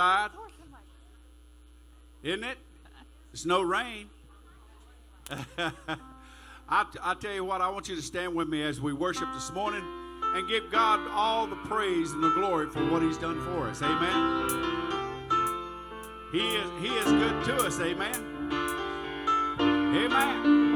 Side, isn't it? It's no rain. I, I tell you what, I want you to stand with me as we worship this morning and give God all the praise and the glory for what He's done for us. Amen. He is, he is good to us. Amen. Amen.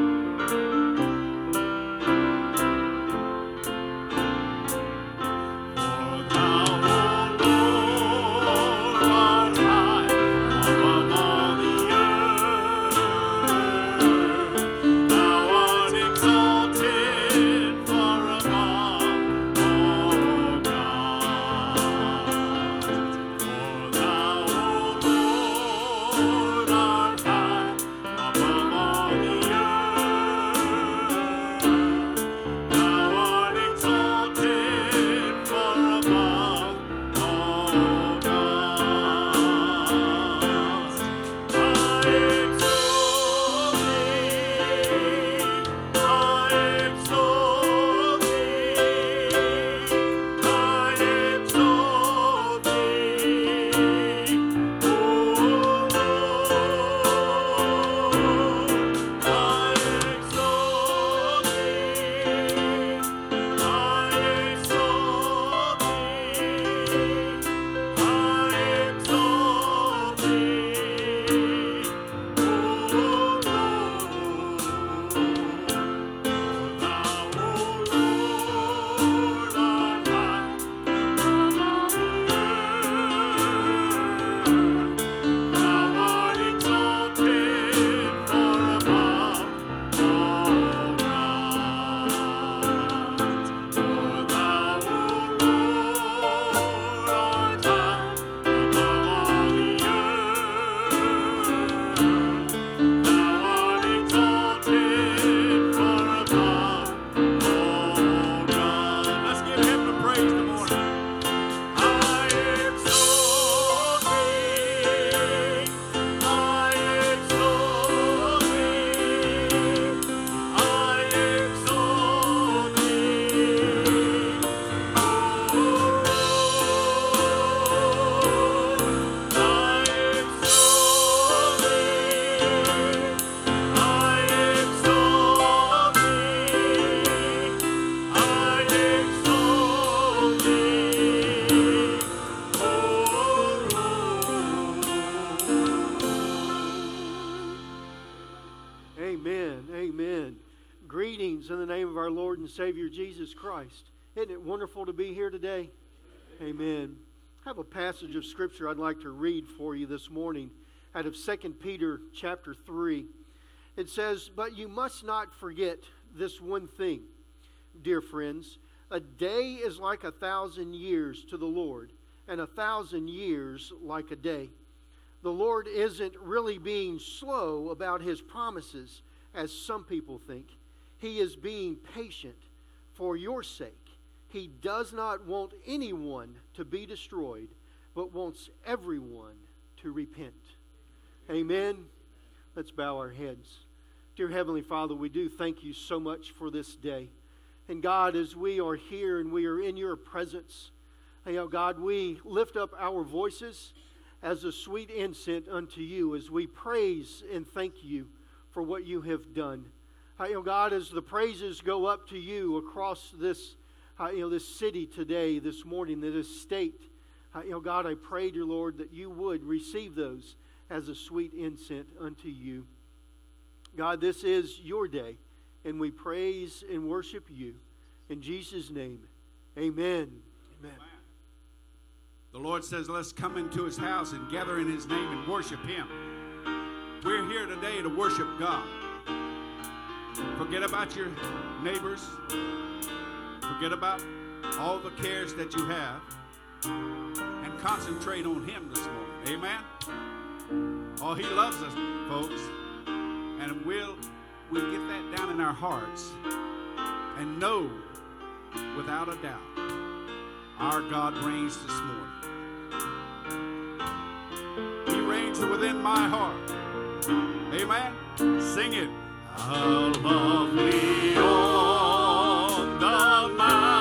Amen. Greetings in the name of our Lord and Savior Jesus Christ. Isn't it wonderful to be here today? Amen. I have a passage of scripture I'd like to read for you this morning out of 2 Peter chapter 3. It says, But you must not forget this one thing, dear friends. A day is like a thousand years to the Lord, and a thousand years like a day the Lord isn't really being slow about his promises, as some people think. He is being patient for your sake. He does not want anyone to be destroyed, but wants everyone to repent. Amen. Let's bow our heads. Dear Heavenly Father, we do thank you so much for this day. And God, as we are here and we are in your presence, know, God, we lift up our voices as a sweet incense unto you as we praise and thank you for what you have done. You know, God, as the praises go up to you across this, you know, this city today, this morning, this state, you know, God, I pray, dear Lord, that you would receive those as a sweet incense unto you. God, this is your day, and we praise and worship you. In Jesus' name, amen. Amen. The Lord says, let's come into his house and gather in his name and worship him. We're here today to worship God. Forget about your neighbors. Forget about all the cares that you have. And concentrate on him this morning. Amen? Oh, he loves us, folks. And we'll, we'll get that down in our hearts. And know, without a doubt, our God reigns this morning. He reigns within my heart. Amen. Sing it. How lovely on the mountains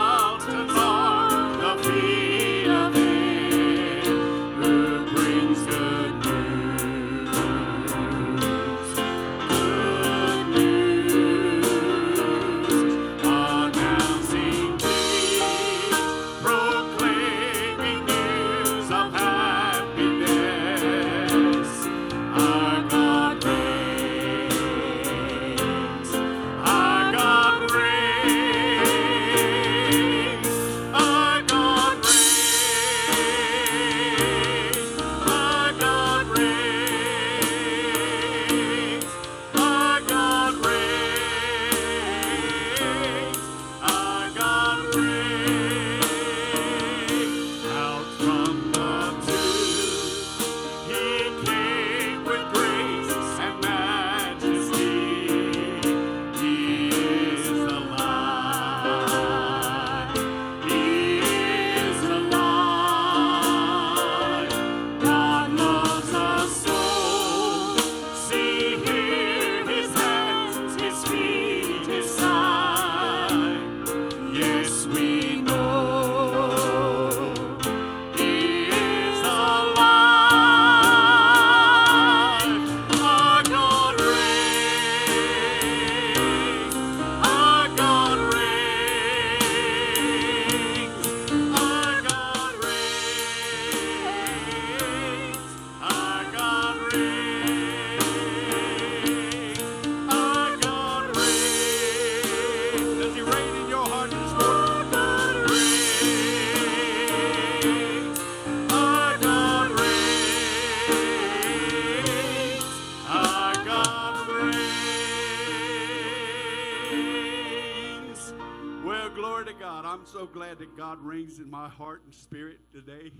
glad that God reigns in my heart and spirit today.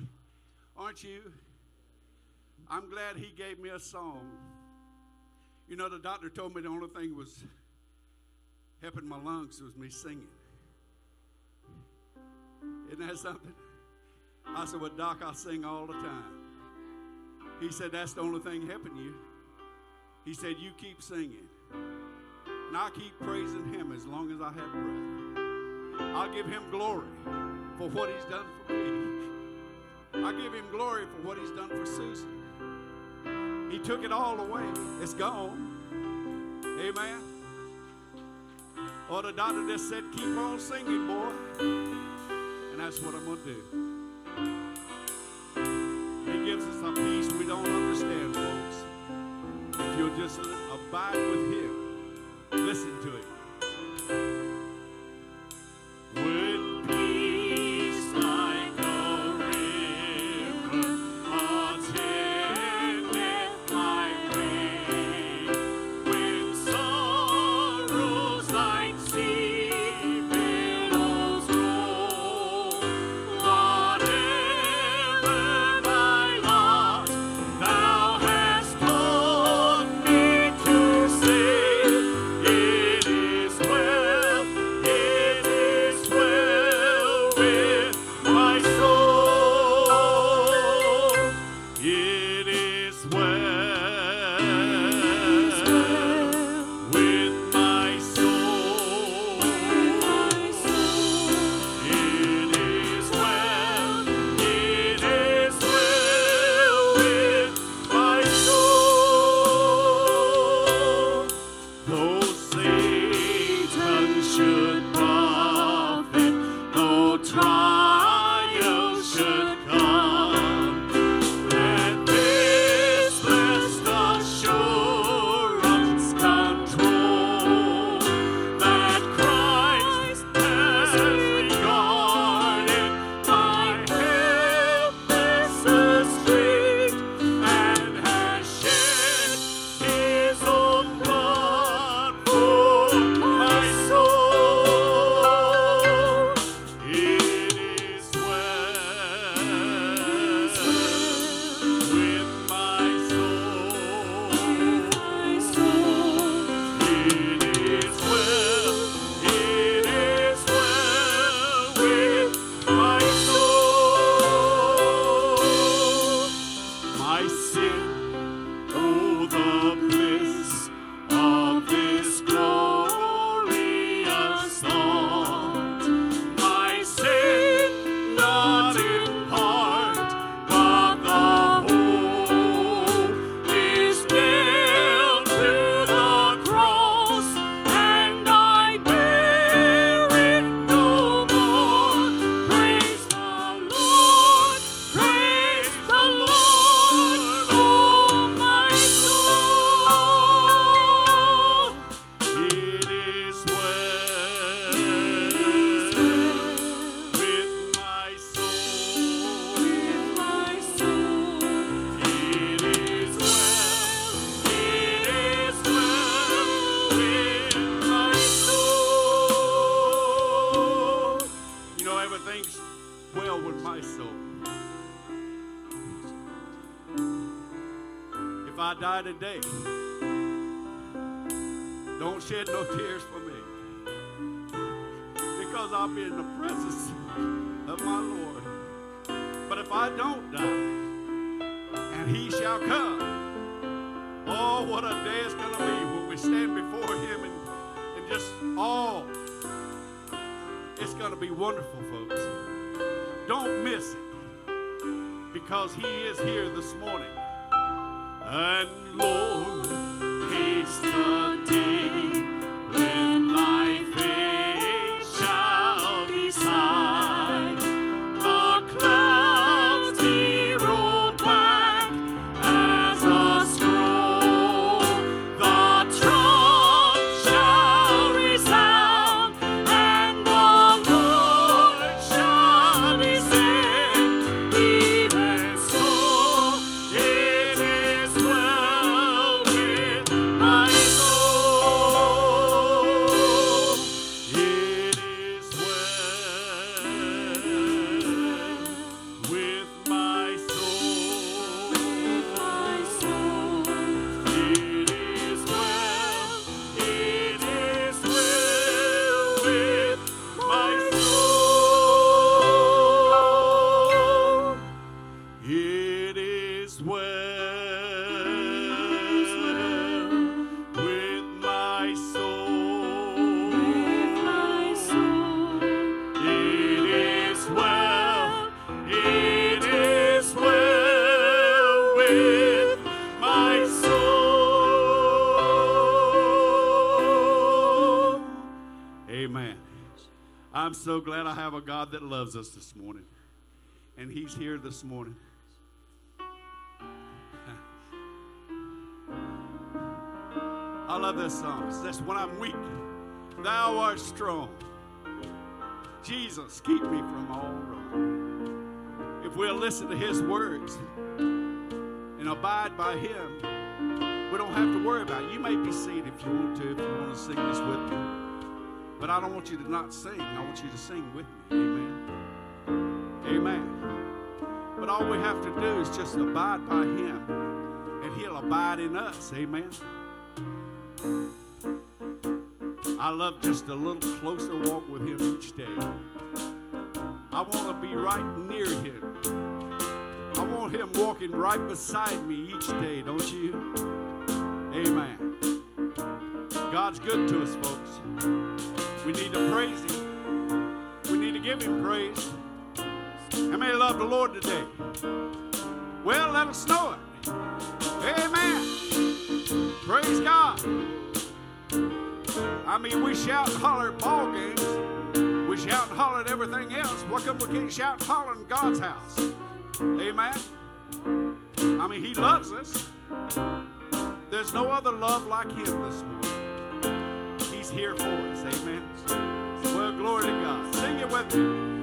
Aren't you? I'm glad He gave me a song. You know, the doctor told me the only thing was helping my lungs was me singing. Isn't that something? I said, Well, Doc, I sing all the time. He said, That's the only thing helping you. He said, You keep singing. And I'll keep praising Him as long as I have breath. I'll give Him glory for what He's done for me. I give Him glory for what He's done for Susan. He took it all away, it's gone. Amen. Or the doctor just said, Keep on singing, boy. And that's what I'm going to do. He gives us a peace we don't understand, folks. If you'll just abide with Him, listen to Him. Oh, what a day it's going to be when we stand before him and, and just all. It's going to be wonderful, folks. Don't miss it because He is here this morning. And Lord, haste the day That loves us this morning. And He's here this morning. I love this song. It says, When I'm weak, thou art strong. Jesus, keep me from all wrong. If we'll listen to His words and abide by Him, we don't have to worry about it. You may be seated if you want to, if you want to sing this with me. But I don't want you to not sing. I want you to sing with me. Amen. But all we have to do is just abide by Him, and He'll abide in us. Amen. I love just a little closer walk with Him each day. I want to be right near Him. I want Him walking right beside me each day, don't you? Amen. God's good to us, folks. We need to praise Him. We need to give Him praise. How many love the Lord today? Well, let us know it. Amen. Praise God. I mean, we shout and holler at ball games. We shout and holler at everything else. What come we can't shout and holler in God's house? Amen. I mean, He loves us. There's no other love like Him this morning. He's here for us. Amen. Well, glory to God. Sing it with me.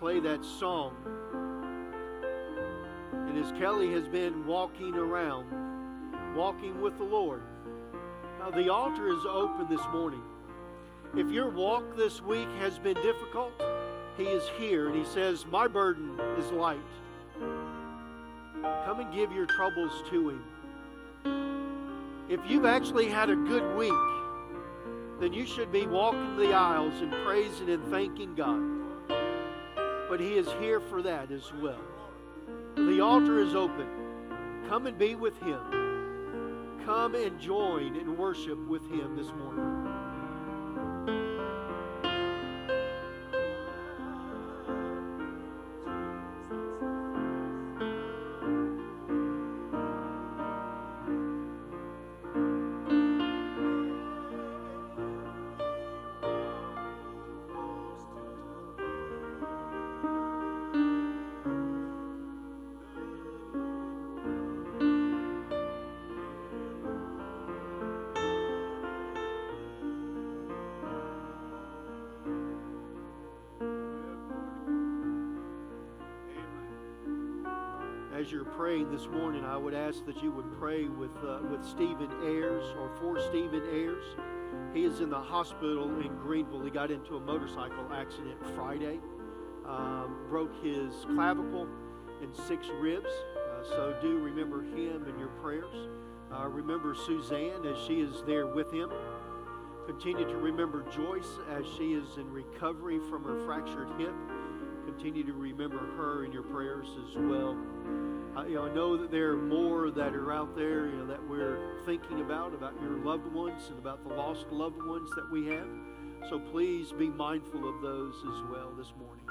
Play that song. And as Kelly has been walking around, walking with the Lord, now the altar is open this morning. If your walk this week has been difficult, He is here and He says, My burden is light. Come and give your troubles to Him. If you've actually had a good week, then you should be walking the aisles and praising and thanking God. But He is here for that as well. The altar is open. Come and be with Him. Come and join and worship with Him this morning. Praying this morning, I would ask that you would pray with, uh, with Stephen Ayers or for Stephen Ayers. He is in the hospital in Greenville. He got into a motorcycle accident Friday, um, broke his clavicle and six ribs. Uh, so do remember him in your prayers. Uh, remember Suzanne as she is there with him. Continue to remember Joyce as she is in recovery from her fractured hip. Continue to remember her in your prayers as well. I, you know, I know that there are more that are out there you know, that we're thinking about, about your loved ones and about the lost loved ones that we have. So please be mindful of those as well this morning.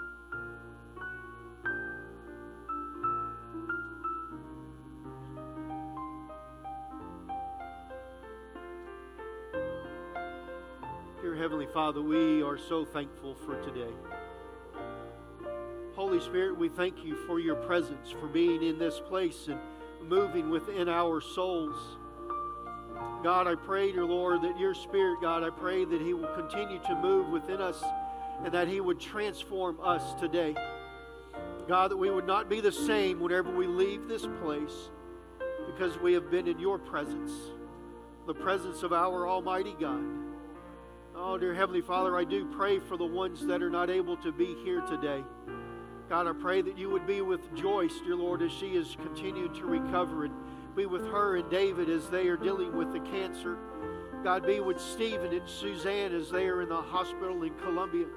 Dear Heavenly Father, we are so thankful for today. Holy Spirit, we thank you for your presence, for being in this place and moving within our souls. God, I pray, dear Lord, that your Spirit, God, I pray that He will continue to move within us and that He would transform us today. God, that we would not be the same whenever we leave this place because we have been in your presence, the presence of our Almighty God. Oh, dear Heavenly Father, I do pray for the ones that are not able to be here today. God, I pray that you would be with Joyce, dear Lord, as she is continuing to recover, and be with her and David as they are dealing with the cancer. God, be with Stephen and Suzanne as they are in the hospital in Columbia.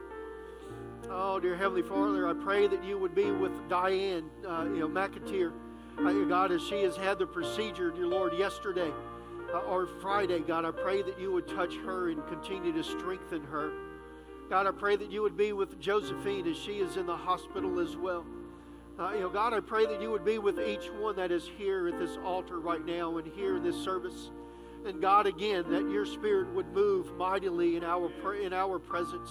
Oh, dear Heavenly Father, I pray that you would be with Diane, uh, you know, McAteer. Uh, God, as she has had the procedure, dear Lord, yesterday uh, or Friday, God, I pray that you would touch her and continue to strengthen her. God, I pray that you would be with Josephine as she is in the hospital as well. Uh, you know, God, I pray that you would be with each one that is here at this altar right now and here in this service. And God, again, that your Spirit would move mightily in our in our presence.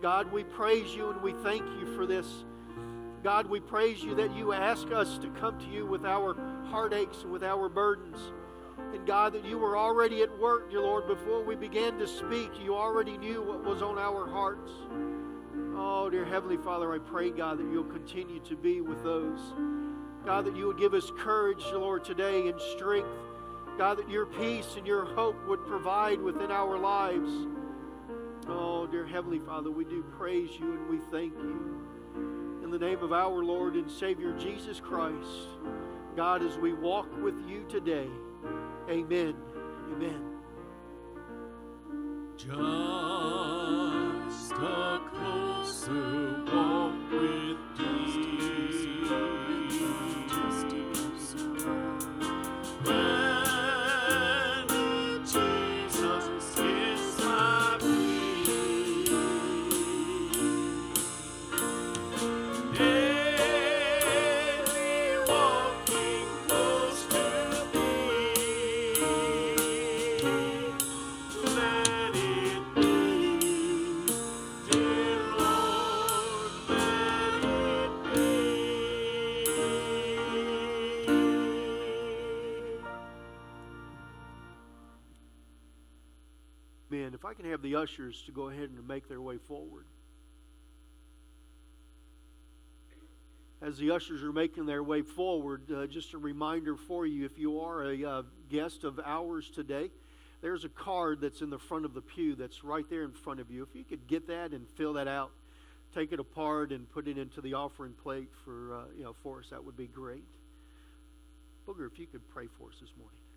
God, we praise you and we thank you for this. God, we praise you that you ask us to come to you with our heartaches and with our burdens. And God, that you were already at work, dear Lord, before we began to speak, you already knew what was on our hearts. Oh, dear Heavenly Father, I pray, God, that you'll continue to be with those. God, that you would give us courage, Lord, today and strength. God, that your peace and your hope would provide within our lives. Oh, dear Heavenly Father, we do praise you and we thank you. In the name of our Lord and Savior Jesus Christ, God, as we walk with you today, amen. Amen. Just a closer walk with thee. Can have the ushers to go ahead and make their way forward. As the ushers are making their way forward, uh, just a reminder for you if you are a uh, guest of ours today, there's a card that's in the front of the pew that's right there in front of you. If you could get that and fill that out, take it apart and put it into the offering plate for uh, you know for us, that would be great. Booger, if you could pray for us this morning.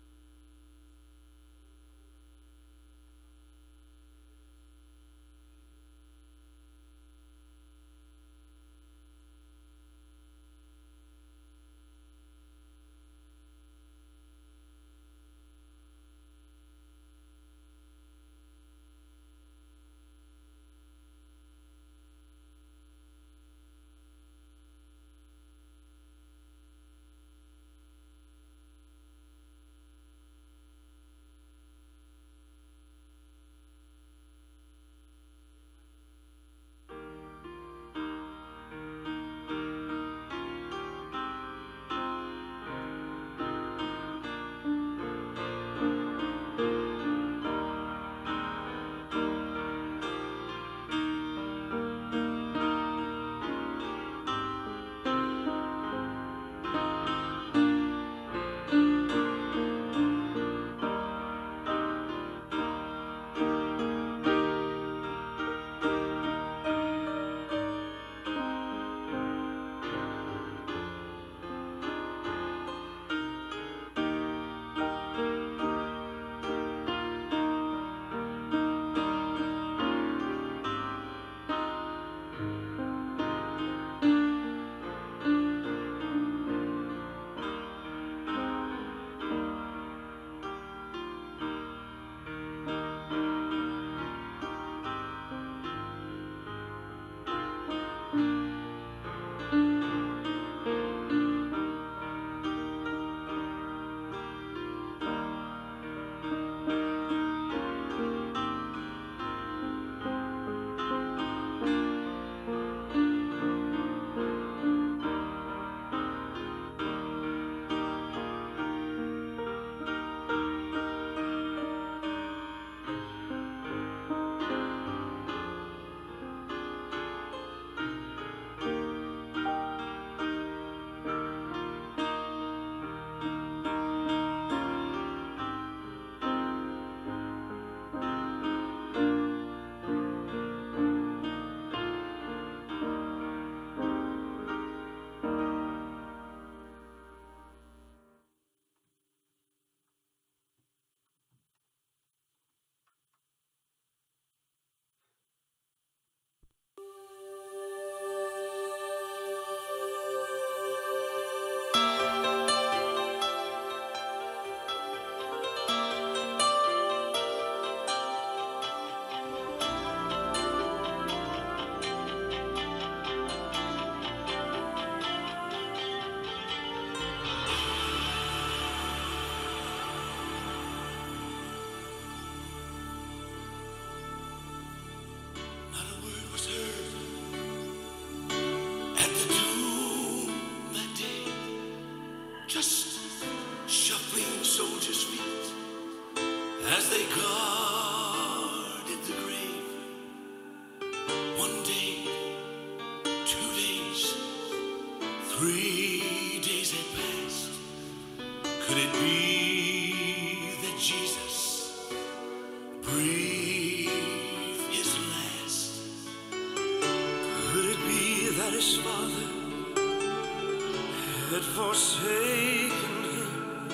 forsaken him,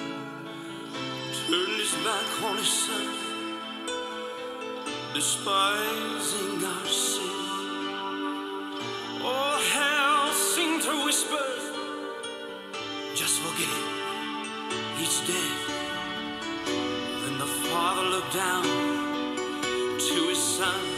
turned his back on his son, despising our sin. All hell seemed to whisper, just forget it, he's dead. Then the father looked down to his son.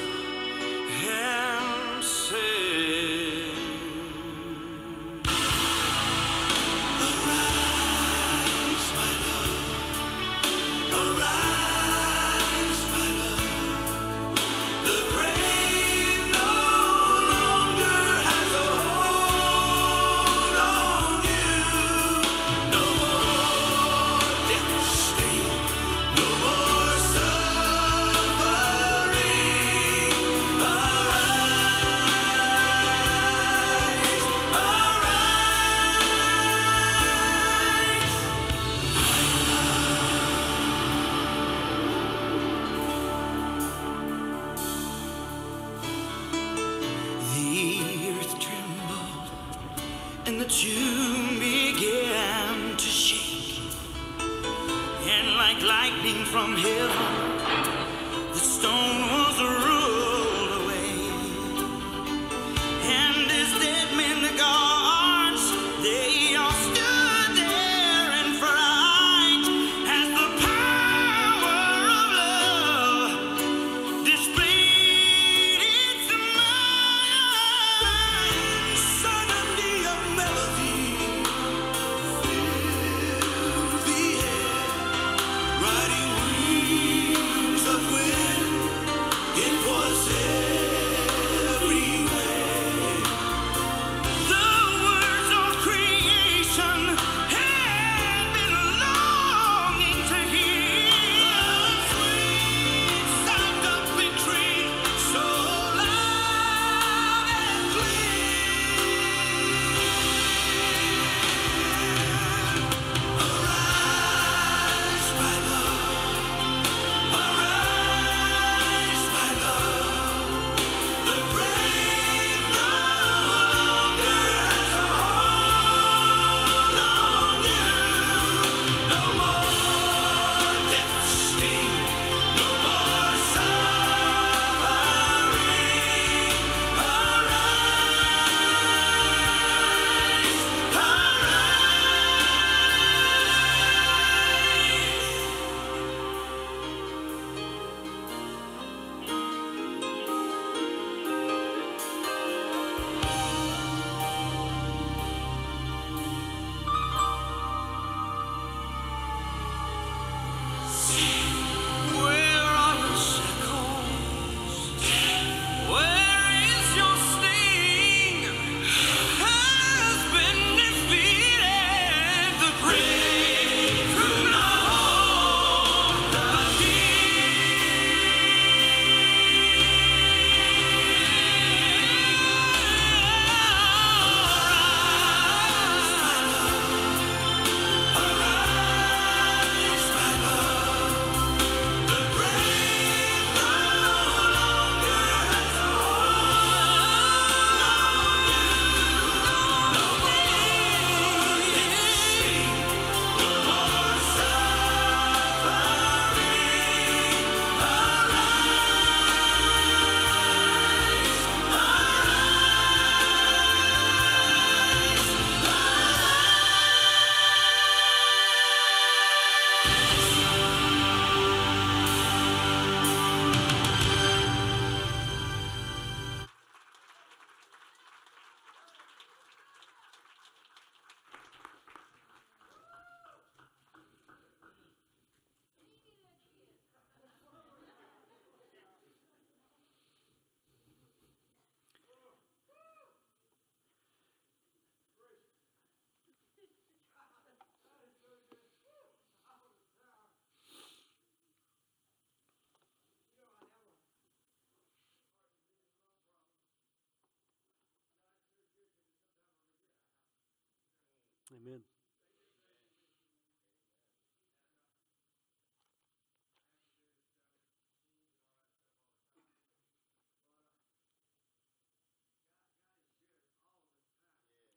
Amen.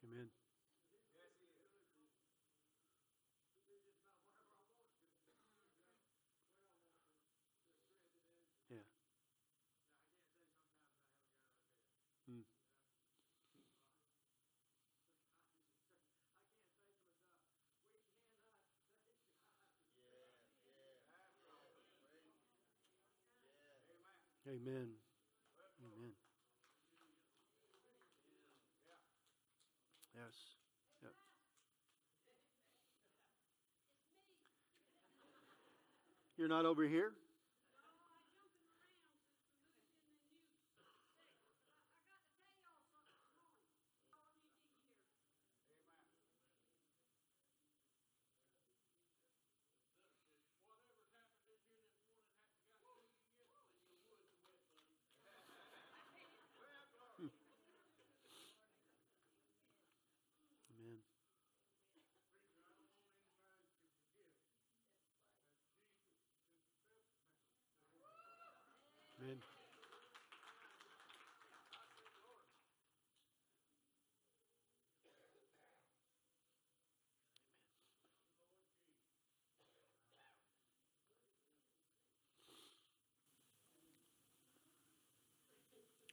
Amen. Yeah. Mm. Amen. Amen. Yes. Yep. You're not over here? Amen. Amen.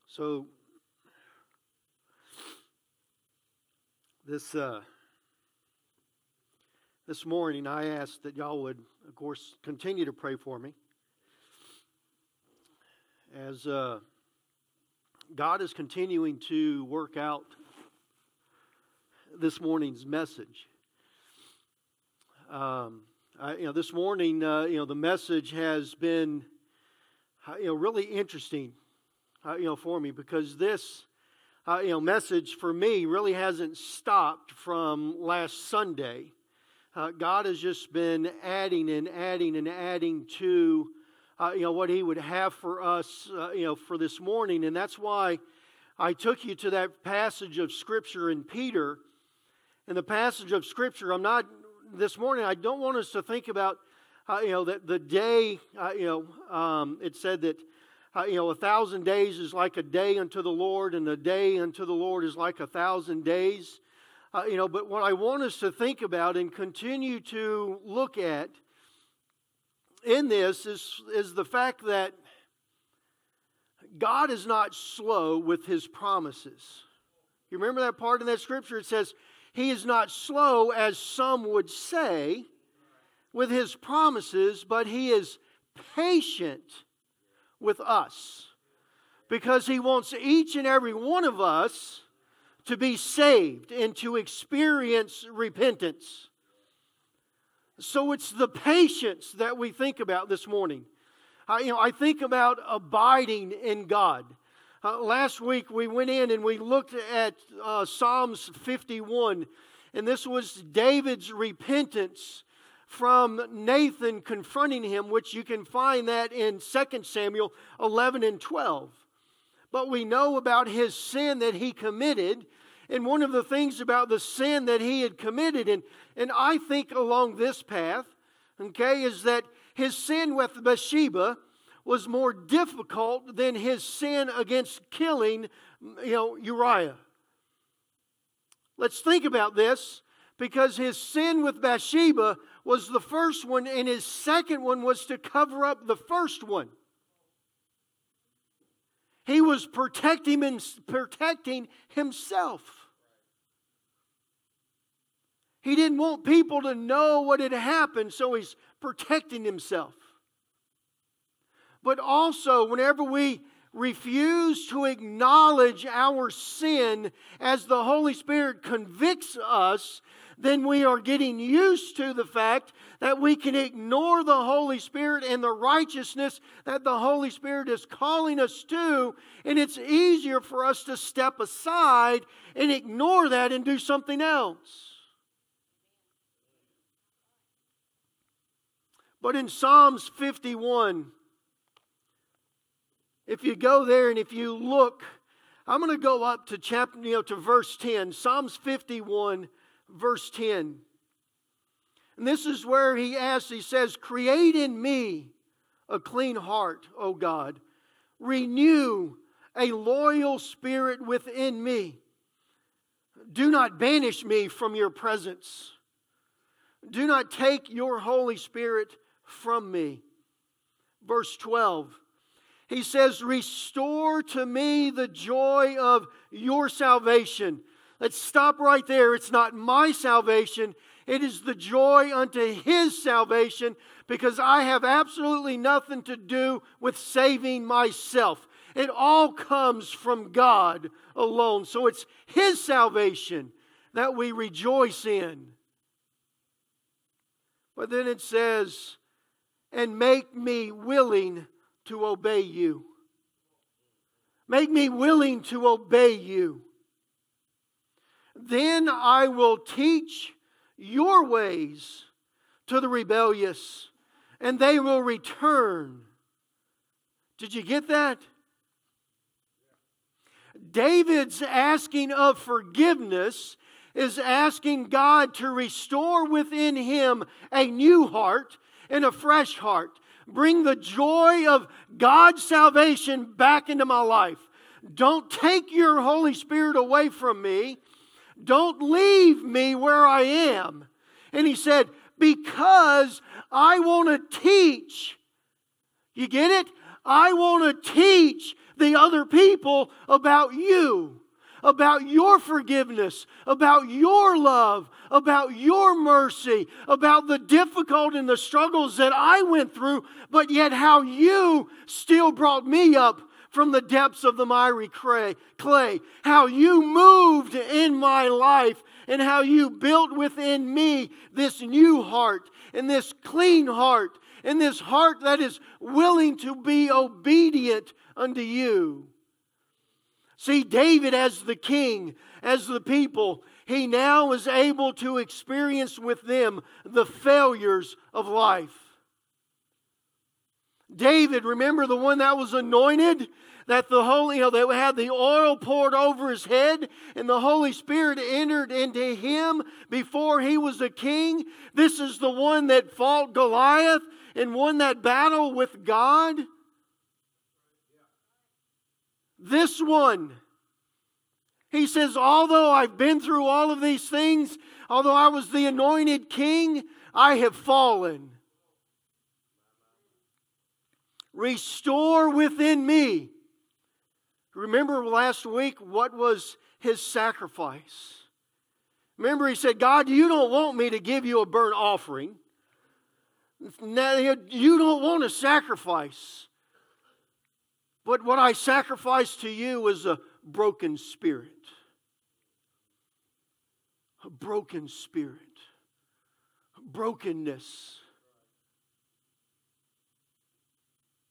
So this uh, this morning, I asked that y'all would, of course, continue to pray for me as uh, God is continuing to work out this morning's message. Um, I, you know, this morning, uh, you know, the message has been, uh, you know, really interesting, uh, you know, for me because this uh, you know, message for me really hasn't stopped from last Sunday. Uh, God has just been adding and adding and adding to, uh, you know, what He would have for us, uh, you know, for this morning, and that's why I took you to that passage of Scripture in Peter. In the passage of Scripture, I'm not this morning. I don't want us to think about, uh, you know, that the day, uh, you know, um, it said that uh, you know, a thousand days is like a day unto the Lord, and a day unto the Lord is like a thousand days. Uh, you know, but what I want us to think about and continue to look at in this is, is the fact that God is not slow with his promises. You remember that part in that scripture? It says, He is not slow, as some would say, with his promises, but he is patient with us because He wants each and every one of us to be saved and to experience repentance. So it's the patience that we think about this morning. I, you know, I think about abiding in God. Uh, last week we went in and we looked at uh, Psalms 51, and this was David's repentance from Nathan confronting him, which you can find that in 2 Samuel 11 and 12. But we know about his sin that he committed. And one of the things about the sin that he had committed, and, and I think along this path, okay, is that his sin with Bathsheba was more difficult than his sin against killing, you know, Uriah. Let's think about this because his sin with Bathsheba was the first one, and his second one was to cover up the first one. He was protecting, protecting himself. He didn't want people to know what had happened, so he's protecting himself. But also, whenever we refuse to acknowledge our sin as the Holy Spirit convicts us, then we are getting used to the fact that we can ignore the Holy Spirit and the righteousness that the Holy Spirit is calling us to, and it's easier for us to step aside and ignore that and do something else. But in Psalms 51, if you go there and if you look, I'm going to go up to chapter, you know, to verse 10, Psalms 51, verse 10. And this is where he asks, he says, Create in me a clean heart, O God. Renew a loyal spirit within me. Do not banish me from your presence. Do not take your Holy Spirit from me. Verse 12, he says, Restore to me the joy of your salvation. Let's stop right there. It's not my salvation, it is the joy unto his salvation because I have absolutely nothing to do with saving myself. It all comes from God alone. So it's his salvation that we rejoice in. But then it says, and make me willing to obey you. Make me willing to obey you. Then I will teach your ways to the rebellious, and they will return. Did you get that? David's asking of forgiveness is asking God to restore within him a new heart and a fresh heart. Bring the joy of God's salvation back into my life. Don't take your Holy Spirit away from me. Don't leave me where I am. And he said, Because I want to teach. You get it? I want to teach the other people about you, about your forgiveness, about your love, about your mercy, about the difficult and the struggles that I went through, but yet how you still brought me up from the depths of the miry clay, how you moved in my life, and how you built within me this new heart and this clean heart and this heart that is willing to be obedient unto you. See, David, as the king, as the people, he now is able to experience with them the failures of life. David, remember the one that was anointed? That the Holy, you know, that had the oil poured over his head and the Holy Spirit entered into him before he was a king. This is the one that fought Goliath and won that battle with God. This one, he says, although I've been through all of these things, although I was the anointed king, I have fallen. Restore within me. Remember last week what was his sacrifice? Remember, he said, God, you don't want me to give you a burnt offering. You don't want a sacrifice. But what I sacrifice to you is a broken spirit. A broken spirit. Brokenness.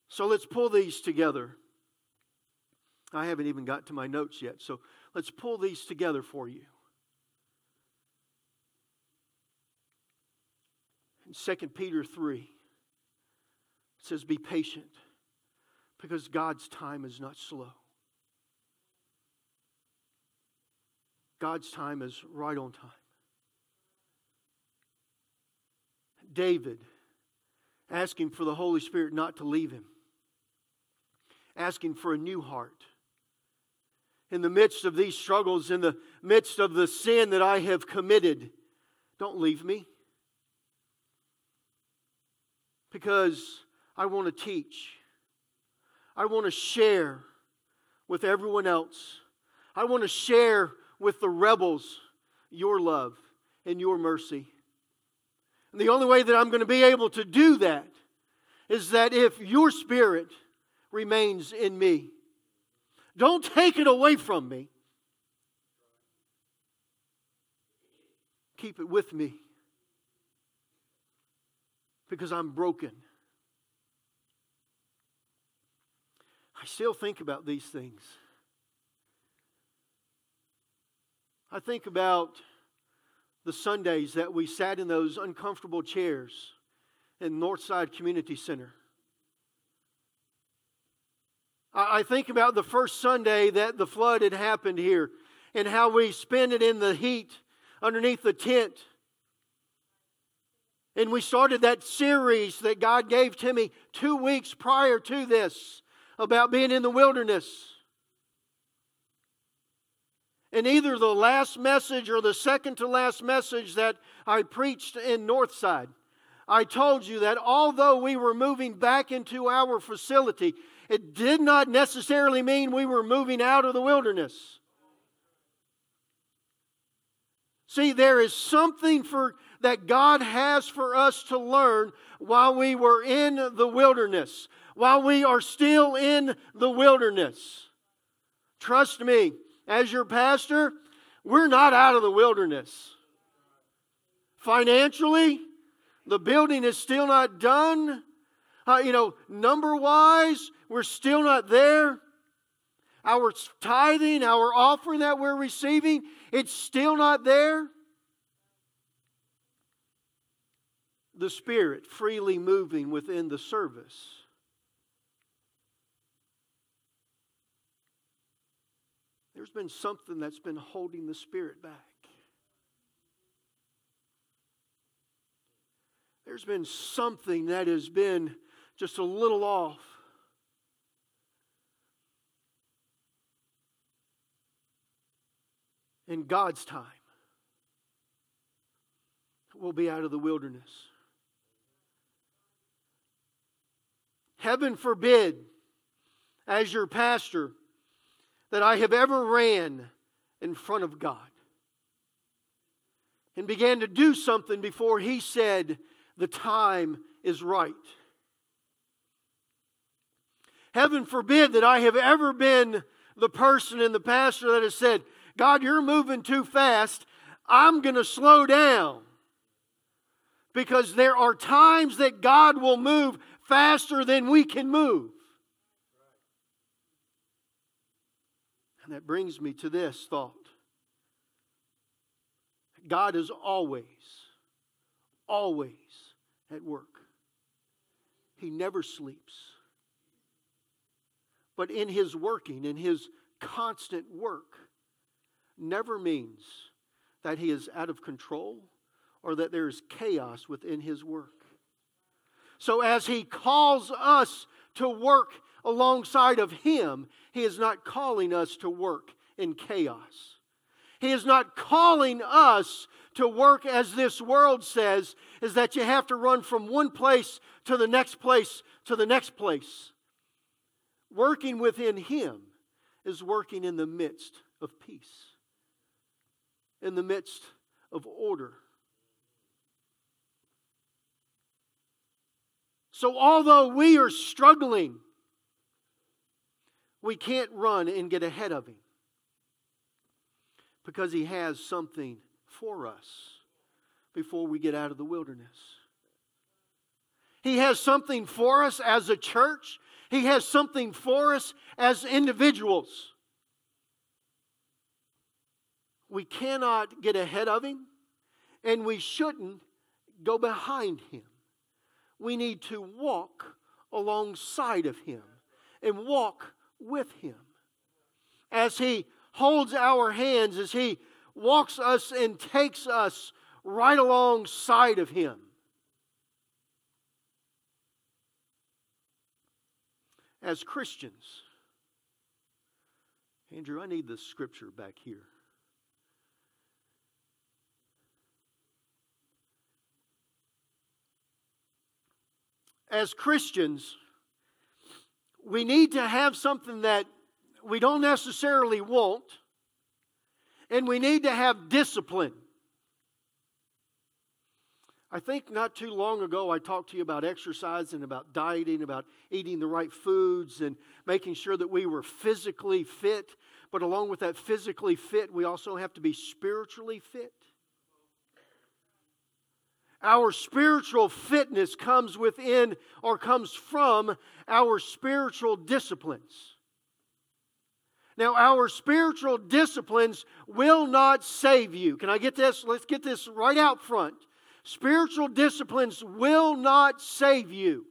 So let's pull these together. I haven't even got to my notes yet, so let's pull these together for you. In 2 Peter 3, it says, Be patient because God's time is not slow. God's time is right on time. David asking for the Holy Spirit not to leave him, asking for a new heart. In the midst of these struggles, in the midst of the sin that I have committed, don't leave me. Because I want to teach. I want to share with everyone else. I want to share with the rebels your love and your mercy. And the only way that I'm going to be able to do that is that if your spirit remains in me, don't take it away from me. Keep it with me because I'm broken. I still think about these things. I think about the Sundays that we sat in those uncomfortable chairs in Northside Community Center. I think about the first Sunday that the flood had happened here and how we spent it in the heat underneath the tent. And we started that series that God gave to me two weeks prior to this about being in the wilderness. And either the last message or the second to last message that I preached in Northside, I told you that although we were moving back into our facility, it did not necessarily mean we were moving out of the wilderness. See, there is something for that God has for us to learn while we were in the wilderness, while we are still in the wilderness. Trust me, as your pastor, we're not out of the wilderness. Financially, the building is still not done. Uh, you know, number wise, we're still not there. Our tithing, our offering that we're receiving, it's still not there. The Spirit freely moving within the service. There's been something that's been holding the Spirit back. There's been something that has been just a little off. in God's time, we'll be out of the wilderness. Heaven forbid, as your pastor, that I have ever ran in front of God and began to do something before He said the time is right. Heaven forbid that I have ever been the person in the pastor that has said, God, you're moving too fast. I'm going to slow down. Because there are times that God will move faster than we can move. And that brings me to this thought God is always, always at work. He never sleeps. But in his working, in his constant work, never means that he is out of control or that there is chaos within his work. So, as he calls us to work alongside of him, he is not calling us to work in chaos. He is not calling us to work as this world says, is that you have to run from one place to the next place to the next place. Working within him is working in the midst of peace in the midst of order. So, although we are struggling, we can't run and get ahead of Him because He has something for us before we get out of the wilderness. He has something for us as a church, He has something for us as individuals. We cannot get ahead of him, and we shouldn't go behind him. We need to walk alongside of him and walk with him. As he holds our hands, as he walks us and takes us right alongside of him. As Christians, Andrew, I need the scripture back here. as Christians, we need to have something that we don't necessarily want, and we need to have discipline. I think not too long ago I talked to you about exercise and about dieting, about eating the right foods and making sure that we were physically fit. But along with that physically fit, we also have to be spiritually fit. Our spiritual fitness comes within or comes from our spiritual disciplines. Now, our spiritual disciplines will not save you. Can I get this? Let's get this right out front. Spiritual disciplines will not save you.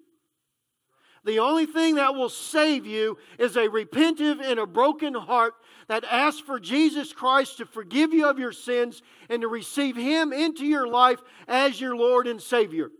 The only thing that will save you is a repentive and a broken heart that asks for Jesus Christ to forgive you of your sins and to receive Him into your life as your Lord and Savior.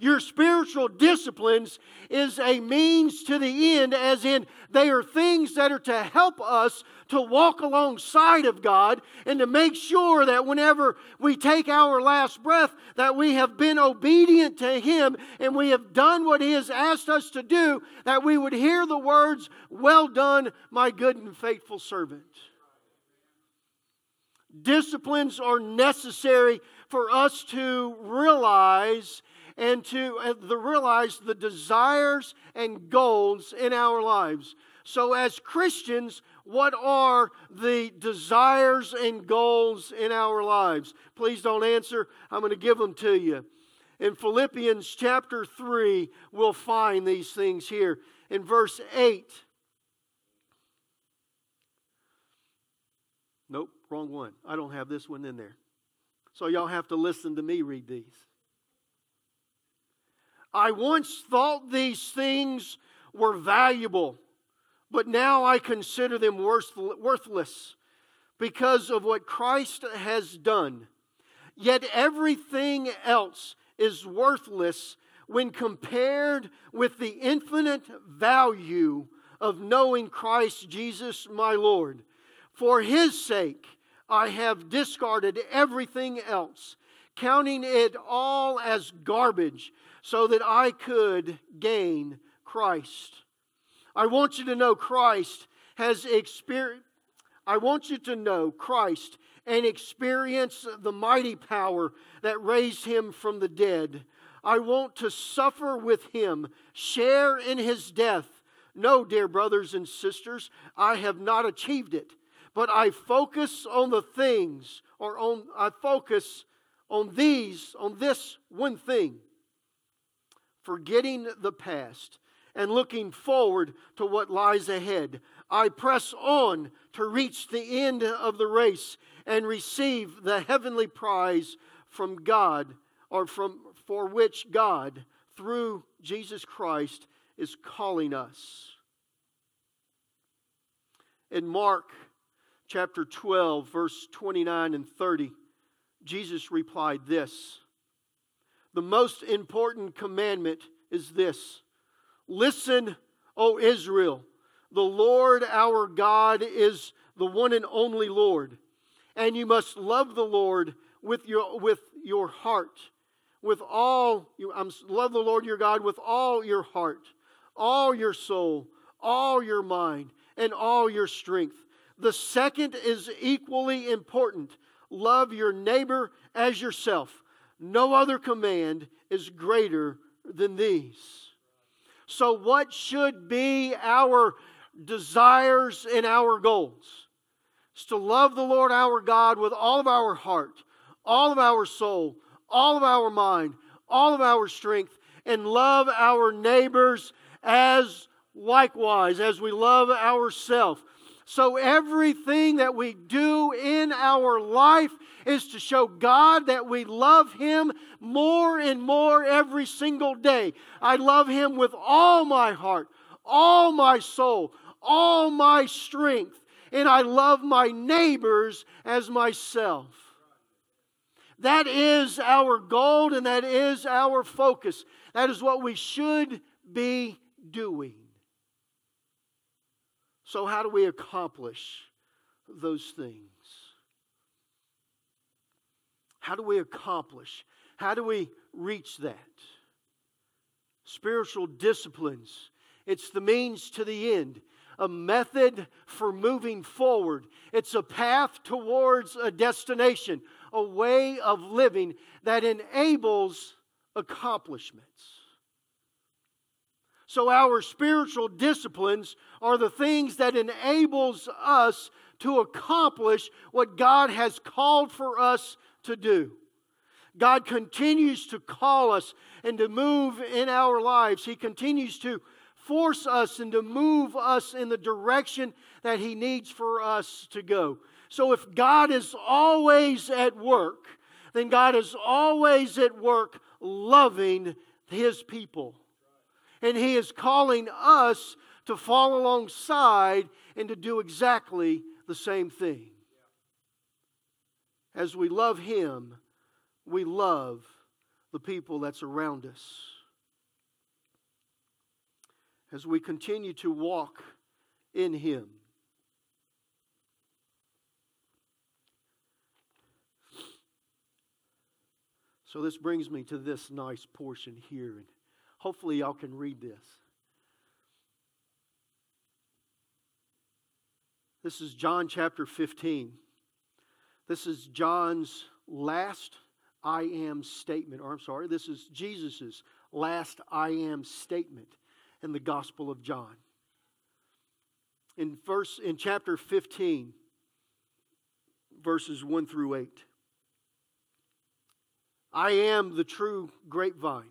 Your spiritual disciplines is a means to the end, as in they are things that are to help us to walk alongside of God and to make sure that whenever we take our last breath, that we have been obedient to Him and we have done what He has asked us to do, that we would hear the words, Well done, my good and faithful servant. Disciplines are necessary for us to realize and to uh, realize the desires and goals in our lives. So, as Christians, what are the desires and goals in our lives? Please don't answer. I'm going to give them to you. In Philippians chapter 3, we'll find these things here. In verse 8, nope, wrong one. I don't have this one in there. So y'all have to listen to me read these. I once thought these things were valuable, but now I consider them worthless because of what Christ has done. Yet everything else is worthless when compared with the infinite value of knowing Christ Jesus my Lord. For his sake, I have discarded everything else, counting it all as garbage so that I could gain Christ. I want you to know Christ has experienced. I want you to know Christ and experience the mighty power that raised him from the dead. I want to suffer with him, share in his death. No, dear brothers and sisters, I have not achieved it, but I focus on the things, or on I focus on these, on this one thing forgetting the past and looking forward to what lies ahead. I press on to reach the end of the race and receive the heavenly prize from God or from for which God through Jesus Christ is calling us. In Mark chapter 12 verse 29 and 30 Jesus replied this the most important commandment is this Listen, O Israel, the Lord our God is the one and only Lord, and you must love the Lord with your, with your heart, with all, you um, love the Lord your God with all your heart, all your soul, all your mind, and all your strength. The second is equally important love your neighbor as yourself. No other command is greater than these. So, what should be our desires and our goals? Is to love the Lord our God with all of our heart, all of our soul, all of our mind, all of our strength, and love our neighbors as likewise as we love ourselves. So, everything that we do in our life is to show God that we love Him more and more every single day. I love Him with all my heart, all my soul, all my strength, and I love my neighbors as myself. That is our goal and that is our focus. That is what we should be doing. So, how do we accomplish those things? How do we accomplish? How do we reach that? Spiritual disciplines. It's the means to the end, a method for moving forward. It's a path towards a destination, a way of living that enables accomplishments. So our spiritual disciplines are the things that enables us to accomplish what God has called for us to do. God continues to call us and to move in our lives. He continues to force us and to move us in the direction that He needs for us to go. So if God is always at work, then God is always at work loving His people. And He is calling us to fall alongside and to do exactly the same thing. As we love Him, we love the people that's around us. As we continue to walk in Him. So, this brings me to this nice portion here, hopefully, y'all can read this. This is John chapter 15. This is John's last I am statement, or I'm sorry, this is Jesus' last I am statement in the Gospel of John. In verse in chapter 15, verses 1 through 8. I am the true grapevine,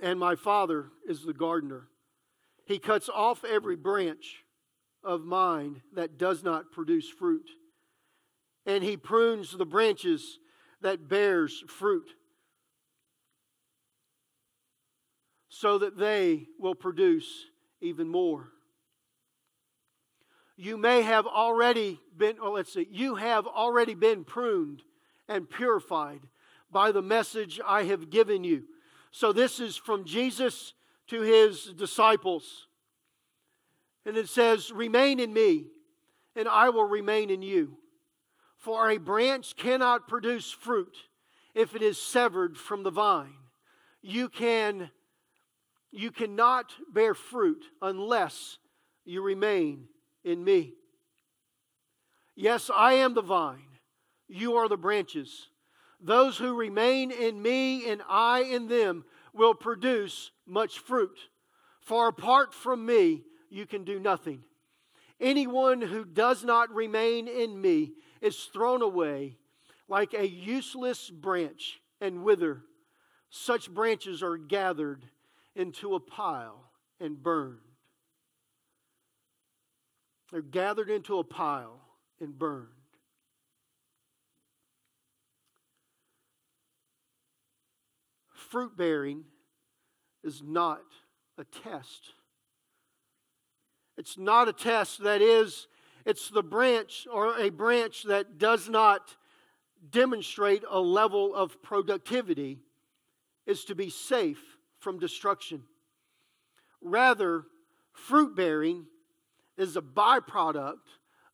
and my Father is the gardener. He cuts off every branch of mine that does not produce fruit, and he prunes the branches that bears fruit, so that they will produce even more. You may have already been, let's see, you have already been pruned and purified by the message I have given you. So, this is from Jesus to his disciples. And it says, Remain in me, and I will remain in you. For a branch cannot produce fruit if it is severed from the vine. You can you cannot bear fruit unless you remain in me. Yes, I am the vine you are the branches. Those who remain in me and I in them will produce much fruit. For apart from me, you can do nothing. Anyone who does not remain in me is thrown away like a useless branch and wither. Such branches are gathered into a pile and burned. They're gathered into a pile and burned. Fruit bearing is not a test. It's not a test that is, it's the branch or a branch that does not demonstrate a level of productivity is to be safe from destruction. Rather, fruit bearing is a byproduct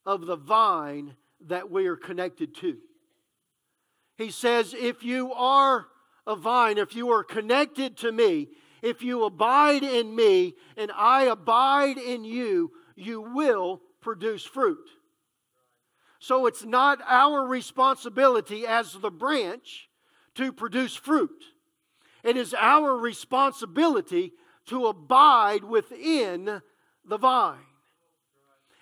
of the vine that we are connected to. He says, if you are a vine, if you are connected to me, if you abide in me and I abide in you, you will produce fruit. So it's not our responsibility as the branch to produce fruit. It is our responsibility to abide within the vine.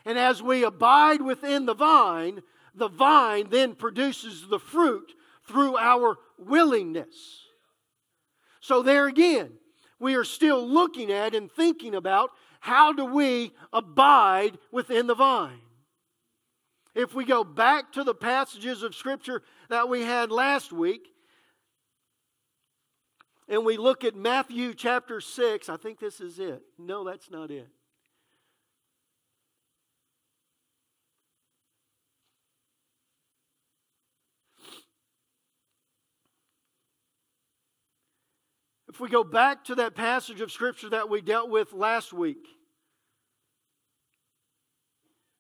And as we abide within the vine, the vine then produces the fruit through our willingness. So, there again, we are still looking at and thinking about how do we abide within the vine. If we go back to the passages of Scripture that we had last week, and we look at Matthew chapter 6, I think this is it. No, that's not it. If we go back to that passage of Scripture that we dealt with last week,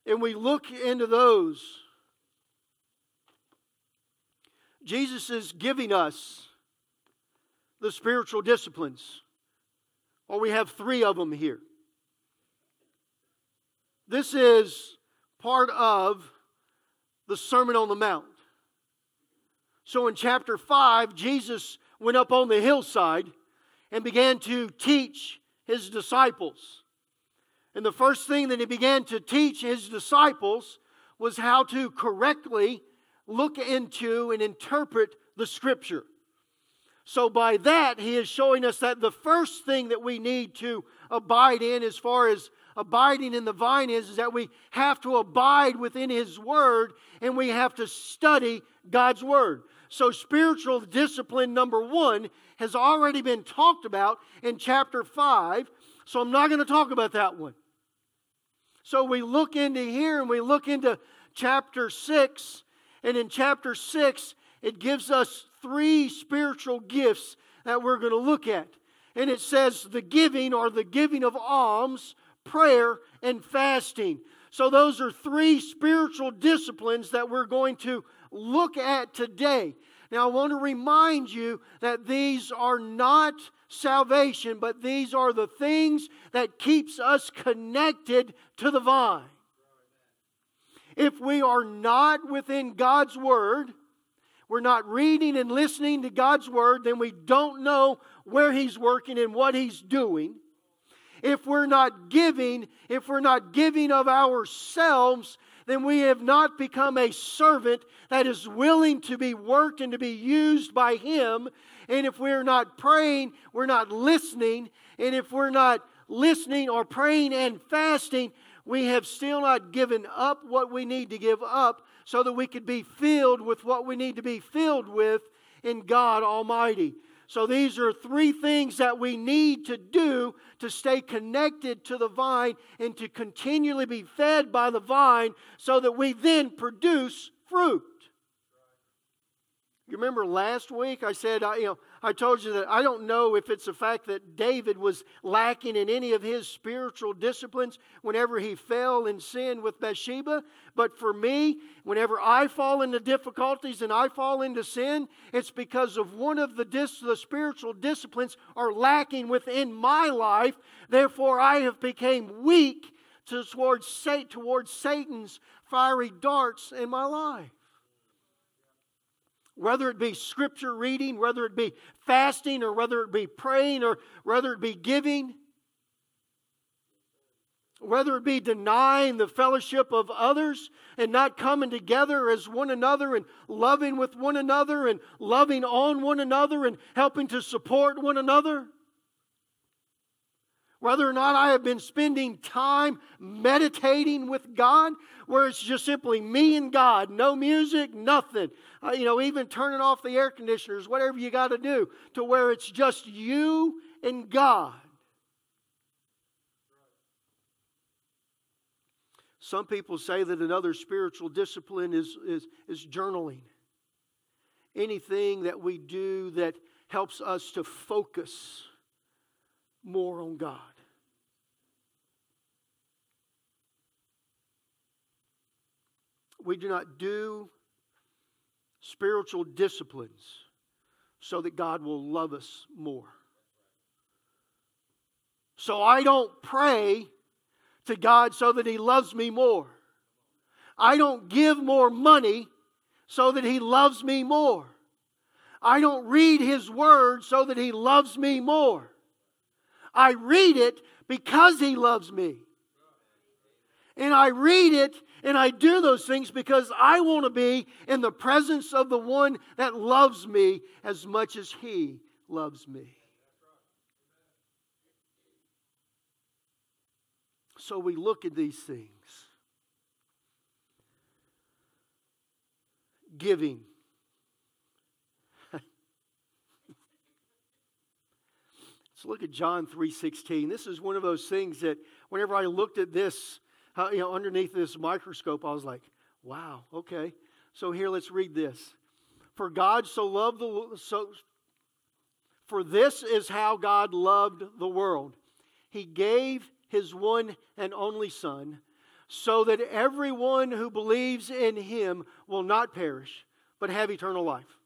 and we look into those, Jesus is giving us the spiritual disciplines. Well, we have three of them here. This is part of the Sermon on the Mount. So in chapter 5, Jesus went up on the hillside and began to teach his disciples. And the first thing that he began to teach his disciples was how to correctly look into and interpret the scripture. So, by that, he is showing us that the first thing that we need to abide in, as far as abiding in the vine is, is that we have to abide within his word and we have to study God's word. So, spiritual discipline number one has already been talked about in chapter 5. So, I'm not going to talk about that one. So, we look into here and we look into chapter 6. And in chapter 6, it gives us three spiritual gifts that we're going to look at. And it says the giving or the giving of alms, prayer, and fasting. So, those are three spiritual disciplines that we're going to look at today. Now, I want to remind you that these are not salvation, but these are the things that keeps us connected to the vine. If we are not within God's word, we're not reading and listening to God's word, then we don't know where He's working and what He's doing. If we're not giving, if we're not giving of ourselves, then we have not become a servant that is willing to be worked and to be used by Him. And if we're not praying, we're not listening. And if we're not listening or praying and fasting, we have still not given up what we need to give up so that we could be filled with what we need to be filled with in God Almighty. So, these are three things that we need to do to stay connected to the vine and to continually be fed by the vine so that we then produce fruit. You remember last week I said, uh, you know, I told you that I don't know if it's the fact that David was lacking in any of his spiritual disciplines whenever he fell in sin with Bathsheba. But for me, whenever I fall into difficulties and I fall into sin, it's because of one of the, dis- the spiritual disciplines are lacking within my life. Therefore, I have become weak to, towards, towards Satan's fiery darts in my life whether it be scripture reading, whether it be fasting, or whether it be praying, or whether it be giving, whether it be denying the fellowship of others and not coming together as one another and loving with one another and loving on one another and helping to support one another. Whether or not I have been spending time meditating with God, where it's just simply me and God, no music, nothing. Uh, you know, even turning off the air conditioners, whatever you got to do, to where it's just you and God. Some people say that another spiritual discipline is, is, is journaling. Anything that we do that helps us to focus more on God. We do not do spiritual disciplines so that God will love us more. So I don't pray to God so that He loves me more. I don't give more money so that He loves me more. I don't read His Word so that He loves me more. I read it because He loves me. And I read it and I do those things because I want to be in the presence of the one that loves me as much as He loves me. So we look at these things giving. Let's look at John 3:16. This is one of those things that whenever I looked at this, uh, you know, underneath this microscope, I was like, wow, okay. So here let's read this. For God so loved the so for this is how God loved the world. He gave his one and only son so that everyone who believes in him will not perish but have eternal life.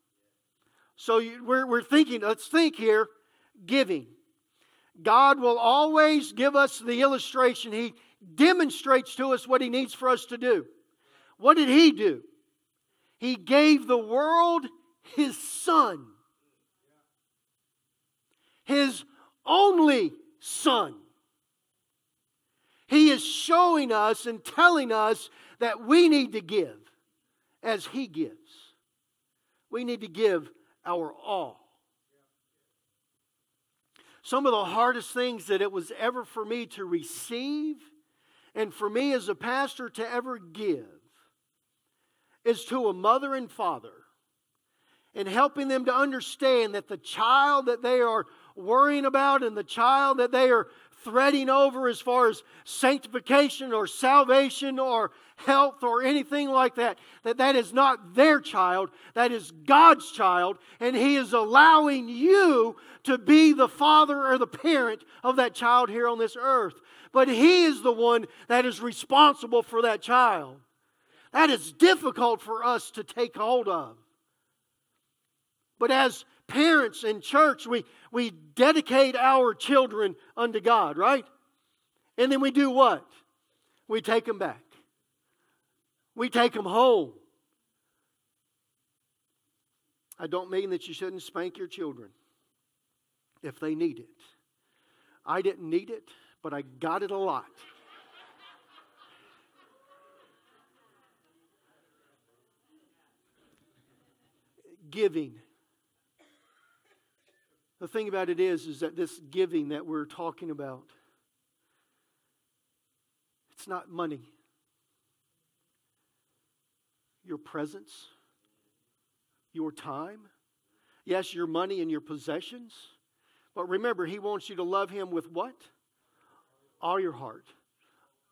So we're, we're thinking, let's think here, giving. God will always give us the illustration. He demonstrates to us what He needs for us to do. What did He do? He gave the world His Son, His only Son. He is showing us and telling us that we need to give as He gives. We need to give our all some of the hardest things that it was ever for me to receive and for me as a pastor to ever give is to a mother and father. and helping them to understand that the child that they are worrying about and the child that they are threading over as far as sanctification or salvation or health or anything like that that that is not their child that is God's child and he is allowing you to be the father or the parent of that child here on this earth but he is the one that is responsible for that child that is difficult for us to take hold of but as parents in church, we, we dedicate our children unto God, right? And then we do what? We take them back. We take them home. I don't mean that you shouldn't spank your children if they need it. I didn't need it, but I got it a lot. Giving the thing about it is, is that this giving that we're talking about, it's not money. Your presence, your time, yes, your money and your possessions. But remember, He wants you to love Him with what? All your heart,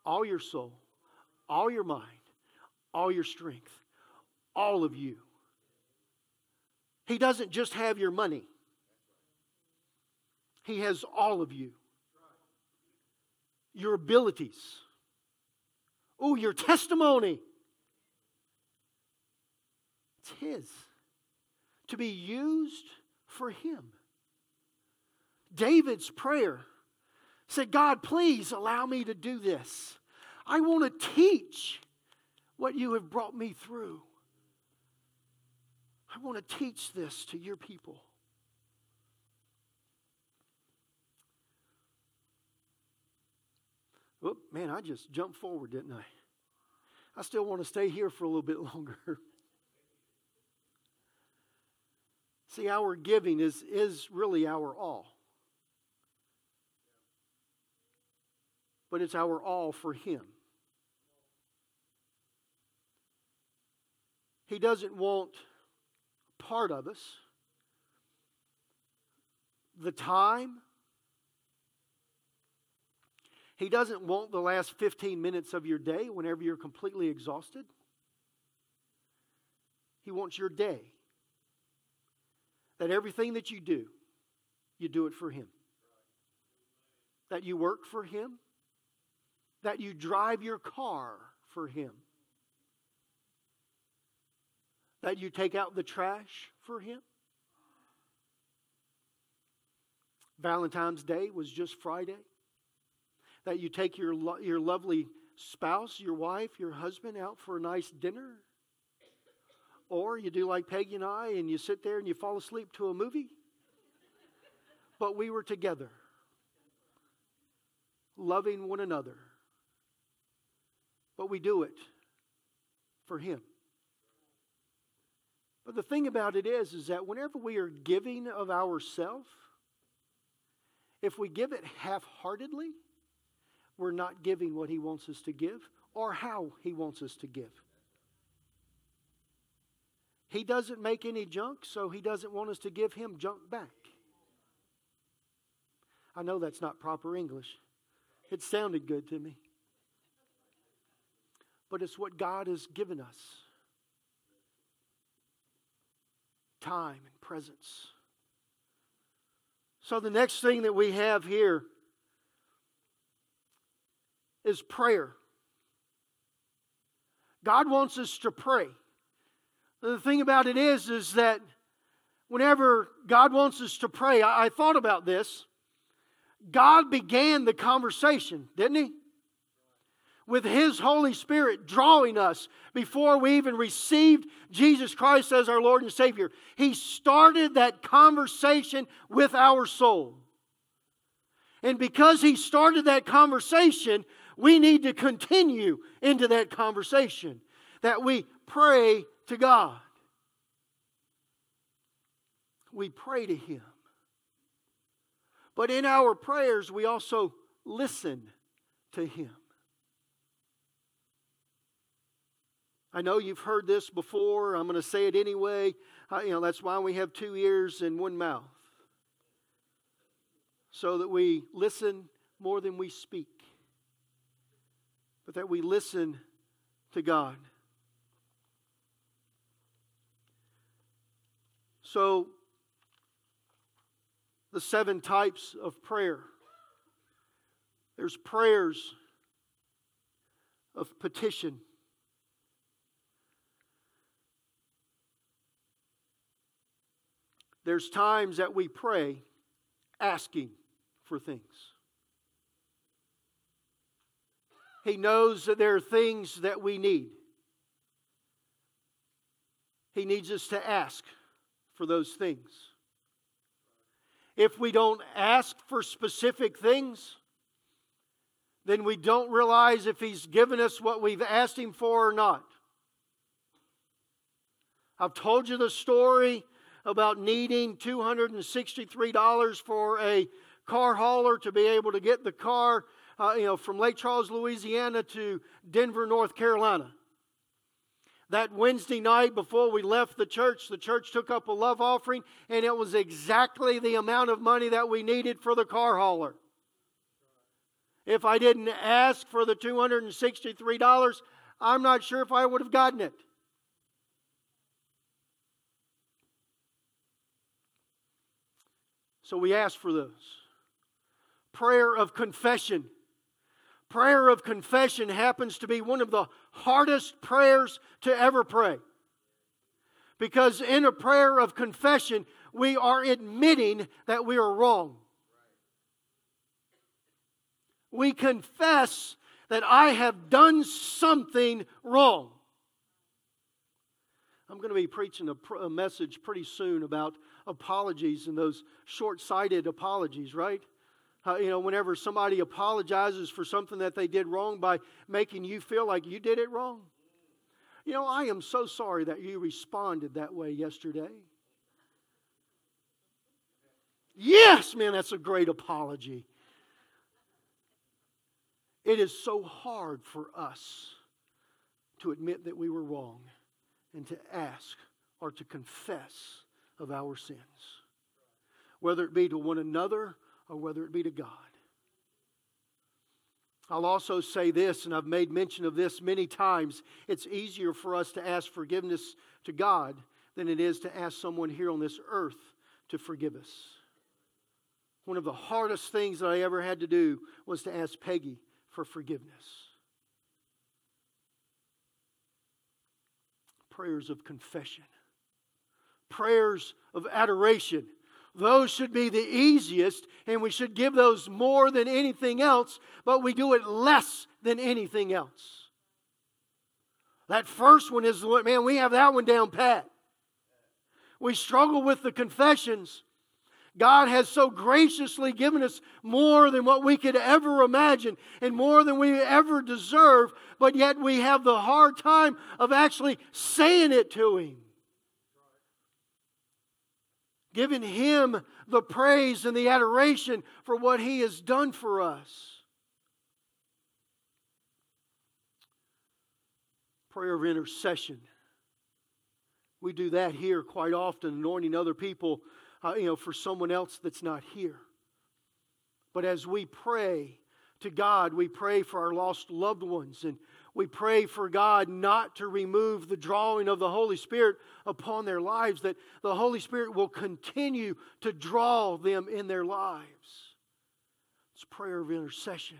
all your soul, all your mind, all your strength, all of you. He doesn't just have your money. He has all of you. Your abilities. Oh, your testimony. It's His. To be used for Him. David's prayer said, God, please allow me to do this. I want to teach what you have brought me through. I want to teach this to your people. Whoop, man, I just jumped forward, didn't I? I still want to stay here for a little bit longer. See, our giving is, is really our all. But it's our all for Him. He doesn't want part of us, the time, he doesn't want the last 15 minutes of your day whenever you're completely exhausted. He wants your day. That everything that you do, you do it for Him. That you work for Him. That you drive your car for Him. That you take out the trash for Him. Valentine's Day was just Friday that you take your, lo- your lovely spouse, your wife, your husband out for a nice dinner. Or you do like Peggy and I and you sit there and you fall asleep to a movie. But we were together, loving one another. But we do it for Him. But the thing about it is, is that whenever we are giving of ourselves, if we give it half heartedly, we're not giving what He wants us to give or how He wants us to give. He doesn't make any junk, so He doesn't want us to give Him junk back. I know that's not proper English. It sounded good to me. But it's what God has given us time and presence. So, the next thing that we have here is prayer. God wants us to pray. The thing about it is, is that whenever God wants us to pray, I, I thought about this. God began the conversation, didn't He? With His Holy Spirit drawing us before we even received Jesus Christ as our Lord and Savior. He started that conversation with our soul. And because He started that conversation, we need to continue into that conversation, that we pray to God. We pray to Him. But in our prayers, we also listen to Him. I know you've heard this before. I'm going to say it anyway. Uh, you know, that's why we have two ears and one mouth. So that we listen more than we speak, but that we listen to God. So, the seven types of prayer there's prayers of petition. There's times that we pray asking for things. He knows that there are things that we need. He needs us to ask for those things. If we don't ask for specific things, then we don't realize if He's given us what we've asked Him for or not. I've told you the story about needing $263 for a car hauler to be able to get the car uh, you know, from Lake Charles, Louisiana to Denver, North Carolina. That Wednesday night before we left the church, the church took up a love offering, and it was exactly the amount of money that we needed for the car hauler. If I didn't ask for the $263, I'm not sure if I would have gotten it. So we ask for those. Prayer of confession. Prayer of confession happens to be one of the hardest prayers to ever pray. Because in a prayer of confession, we are admitting that we are wrong we confess that I have done something wrong. I'm going to be preaching a, pr- a message pretty soon about apologies and those short sighted apologies, right? You know, whenever somebody apologizes for something that they did wrong by making you feel like you did it wrong. You know, I am so sorry that you responded that way yesterday. Yes, man, that's a great apology. It is so hard for us to admit that we were wrong and to ask or to confess of our sins, whether it be to one another or whether it be to God. I'll also say this, and I've made mention of this many times it's easier for us to ask forgiveness to God than it is to ask someone here on this earth to forgive us. One of the hardest things that I ever had to do was to ask Peggy for forgiveness. Prayers of confession, prayers of adoration. Those should be the easiest, and we should give those more than anything else, but we do it less than anything else. That first one is, man, we have that one down pat. We struggle with the confessions God has so graciously given us more than what we could ever imagine and more than we ever deserve, but yet we have the hard time of actually saying it to Him. Giving Him the praise and the adoration for what He has done for us. Prayer of intercession. We do that here quite often, anointing other people uh, you know, for someone else that's not here. But as we pray to God, we pray for our lost loved ones and we pray for God not to remove the drawing of the Holy Spirit upon their lives, that the Holy Spirit will continue to draw them in their lives. It's prayer of intercession.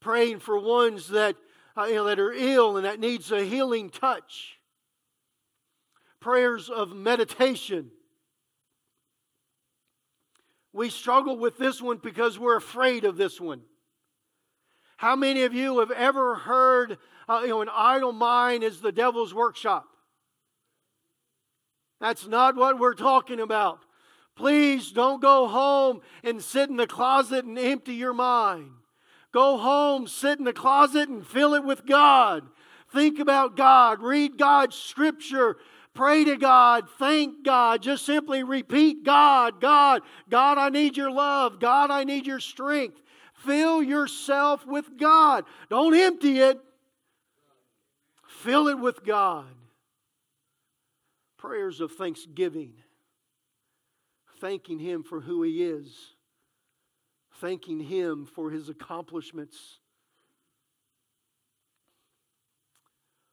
Praying for ones that, uh, you know, that are ill and that needs a healing touch. Prayers of meditation we struggle with this one because we're afraid of this one. How many of you have ever heard, uh, you know, an idle mind is the devil's workshop? That's not what we're talking about. Please don't go home and sit in the closet and empty your mind. Go home, sit in the closet and fill it with God. Think about God. Read God's scripture Pray to God. Thank God. Just simply repeat God, God, God, I need your love. God, I need your strength. Fill yourself with God. Don't empty it. Fill it with God. Prayers of thanksgiving, thanking Him for who He is, thanking Him for His accomplishments.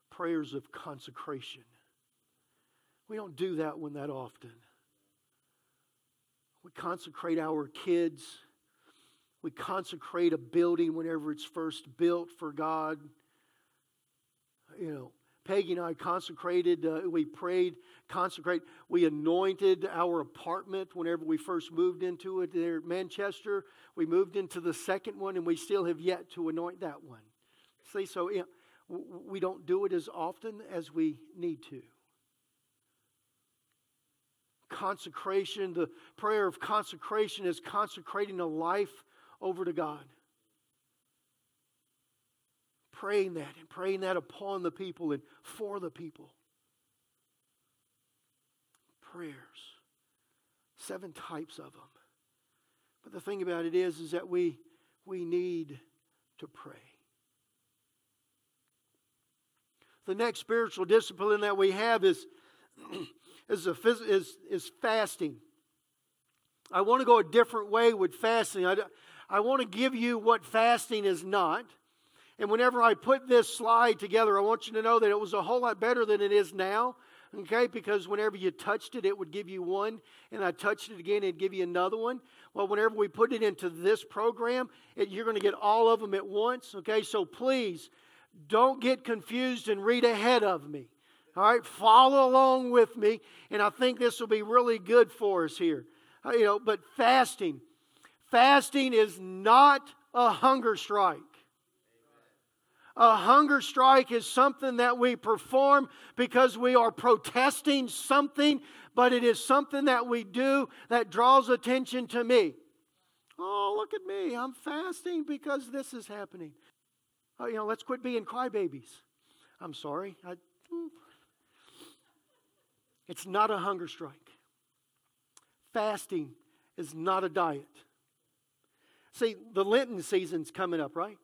Prayers of consecration. We don't do that one that often. We consecrate our kids. We consecrate a building whenever it's first built for God. You know, Peggy and I consecrated, uh, we prayed, consecrate. We anointed our apartment whenever we first moved into it there at Manchester. We moved into the second one, and we still have yet to anoint that one. See, so we don't do it as often as we need to consecration, the prayer of consecration is consecrating a life over to God. Praying that and praying that upon the people and for the people. Prayers. Seven types of them. But the thing about it is, is that we, we need to pray. The next spiritual discipline that we have is is, a, is, is fasting. I want to go a different way with fasting. I, I want to give you what fasting is not. And whenever I put this slide together, I want you to know that it was a whole lot better than it is now. Okay, because whenever you touched it, it would give you one, and I touched it again, it'd give you another one. Well, whenever we put it into this program, it, you're going to get all of them at once. Okay, so please don't get confused and read ahead of me. All right, follow along with me, and I think this will be really good for us here. Uh, you know, but fasting, fasting is not a hunger strike. A hunger strike is something that we perform because we are protesting something, but it is something that we do that draws attention to me. Oh, look at me. I'm fasting because this is happening. Oh, you know, let's quit being crybabies. I'm sorry. I, it's not a hunger strike. Fasting is not a diet. See, the Lenten season's coming up, right?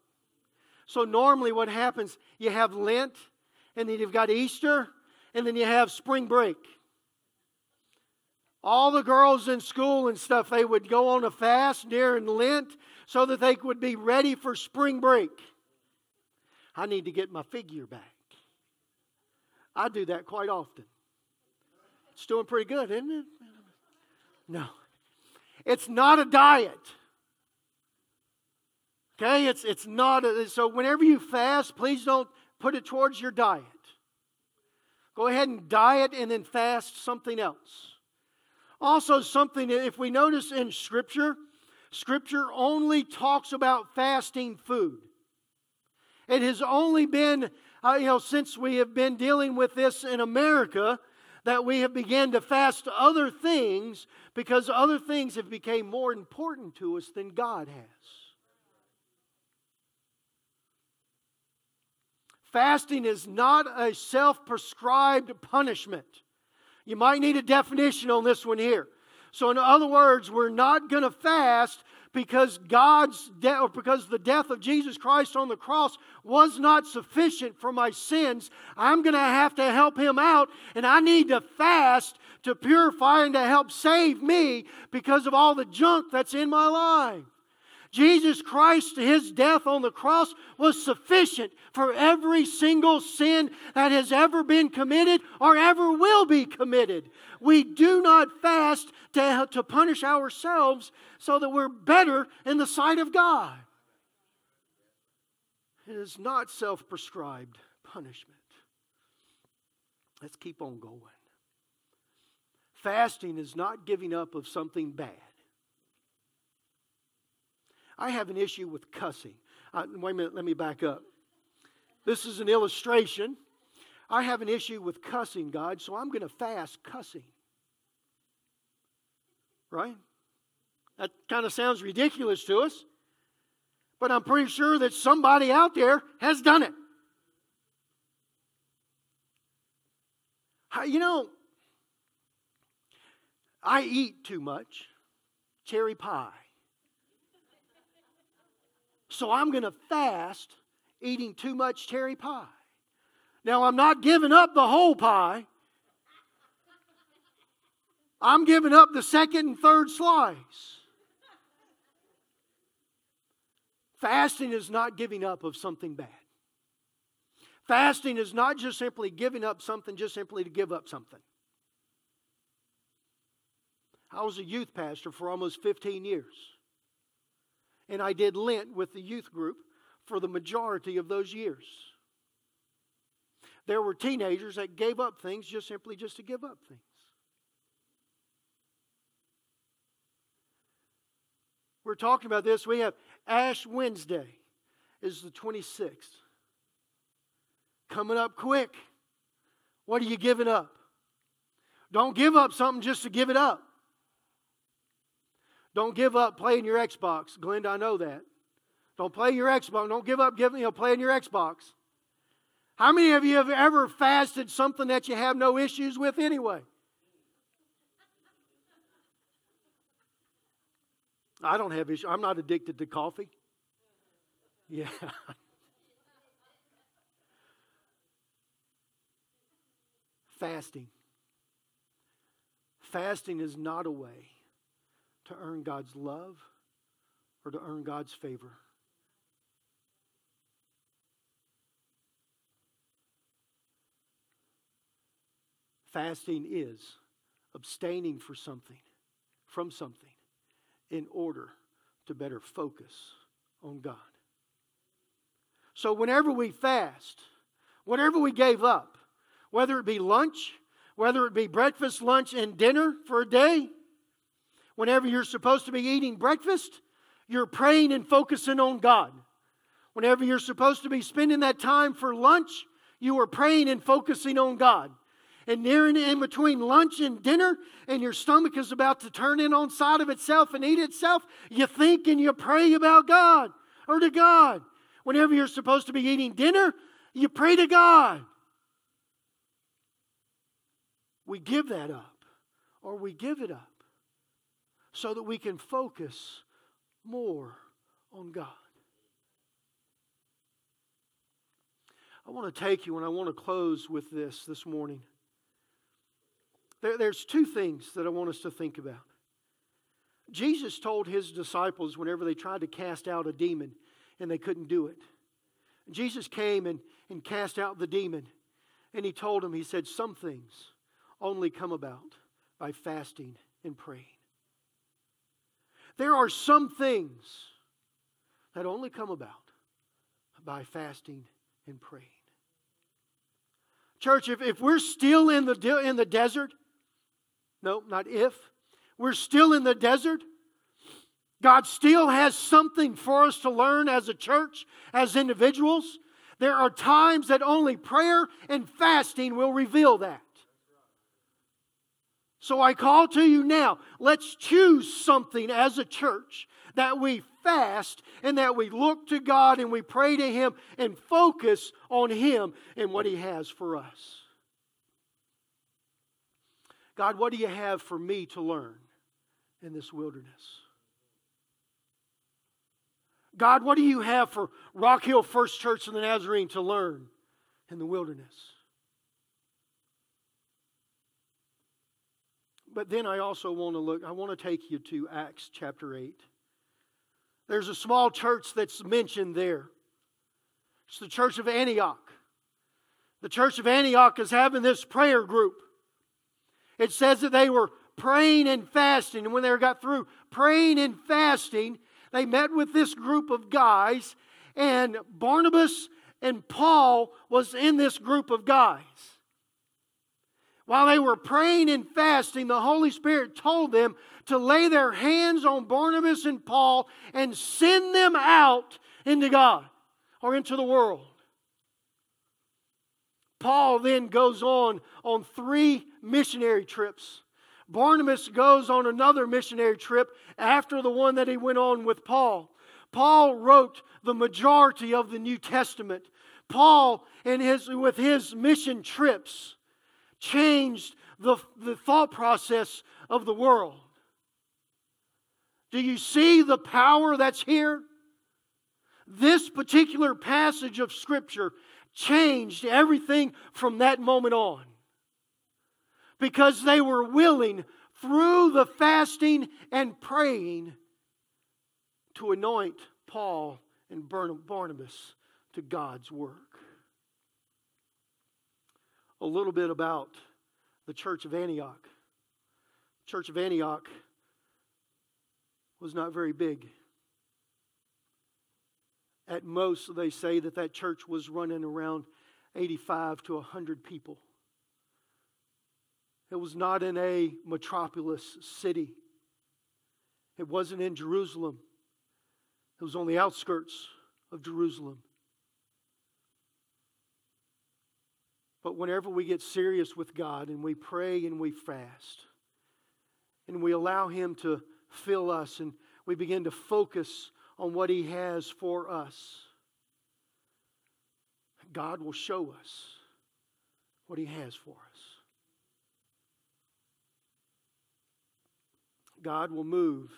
So normally what happens, you have Lent, and then you've got Easter, and then you have spring break. All the girls in school and stuff, they would go on a fast during Lent so that they would be ready for spring break. I need to get my figure back. I do that quite often. It's doing pretty good, isn't it? No. It's not a diet. Okay? It's, it's not a, so whenever you fast, please don't put it towards your diet. Go ahead and diet and then fast something else. Also, something, if we notice in Scripture, Scripture only talks about fasting food. It has only been, uh, you know, since we have been dealing with this in America, that we have begun to fast other things because other things have become more important to us than God has. Fasting is not a self prescribed punishment. You might need a definition on this one here. So, in other words, we're not going to fast because God's death, or because the death of Jesus Christ on the cross was not sufficient for my sins, I'm going to have to help him out, and I need to fast to purify and to help save me because of all the junk that's in my life. Jesus Christ, his death on the cross was sufficient for every single sin that has ever been committed or ever will be committed. We do not fast to, to punish ourselves so that we're better in the sight of God. It is not self prescribed punishment. Let's keep on going. Fasting is not giving up of something bad. I have an issue with cussing. Uh, wait a minute, let me back up. This is an illustration. I have an issue with cussing, God, so I'm going to fast cussing. Right? That kind of sounds ridiculous to us, but I'm pretty sure that somebody out there has done it. You know, I eat too much cherry pie. So I'm going to fast eating too much cherry pie. Now, I'm not giving up the whole pie. I'm giving up the second and third slice. Fasting is not giving up of something bad. Fasting is not just simply giving up something, just simply to give up something. I was a youth pastor for almost 15 years. And I did Lent with the youth group for the majority of those years. There were teenagers that gave up things just simply just to give up things. We're talking about this. We have Ash Wednesday is the 26th. Coming up quick. What are you giving up? Don't give up something just to give it up. Don't give up playing your Xbox. Glenda, I know that. Don't play your Xbox. Don't give up giving, you know, playing your Xbox. How many of you have ever fasted something that you have no issues with anyway? I don't have issues. I'm not addicted to coffee. Yeah. Fasting. Fasting is not a way to earn God's love or to earn God's favor. Fasting is abstaining for something, from something, in order to better focus on God. So, whenever we fast, whatever we gave up, whether it be lunch, whether it be breakfast, lunch, and dinner for a day, whenever you're supposed to be eating breakfast, you're praying and focusing on God. Whenever you're supposed to be spending that time for lunch, you are praying and focusing on God. And near and in between lunch and dinner, and your stomach is about to turn in on side of itself and eat itself, you think and you pray about God or to God. Whenever you're supposed to be eating dinner, you pray to God. We give that up, or we give it up, so that we can focus more on God. I want to take you and I want to close with this this morning. There, there's two things that I want us to think about. Jesus told his disciples whenever they tried to cast out a demon and they couldn't do it. Jesus came and, and cast out the demon, and he told them, He said, Some things only come about by fasting and praying. There are some things that only come about by fasting and praying. Church, if, if we're still in the, in the desert, no, not if, we're still in the desert, God still has something for us to learn as a church, as individuals. There are times that only prayer and fasting will reveal that. So I call to you now, let's choose something as a church that we fast and that we look to God and we pray to Him and focus on Him and what He has for us. God, what do you have for me to learn in this wilderness? God, what do you have for Rock Hill First Church of the Nazarene to learn in the wilderness? But then I also want to look, I want to take you to Acts chapter 8. There's a small church that's mentioned there. It's the church of Antioch. The church of Antioch is having this prayer group. It says that they were praying and fasting. And when they got through praying and fasting, they met with this group of guys, and Barnabas and Paul was in this group of guys. While they were praying and fasting, the Holy Spirit told them to lay their hands on Barnabas and Paul and send them out into God or into the world. Paul then goes on on three missionary trips. Barnabas goes on another missionary trip after the one that he went on with Paul. Paul wrote the majority of the New Testament. Paul, in his, with his mission trips, changed the, the thought process of the world. Do you see the power that's here? This particular passage of Scripture changed everything from that moment on. Because they were willing, through the fasting and praying, to anoint Paul and Barnabas to God's work. A little bit about the church of Antioch. Church of Antioch was not very big. At most, they say that that church was running around 85 to 100 people. It was not in a metropolis city. It wasn't in Jerusalem. It was on the outskirts of Jerusalem. But whenever we get serious with God and we pray and we fast and we allow Him to fill us and we begin to focus on what He has for us, God will show us what He has for us. God will move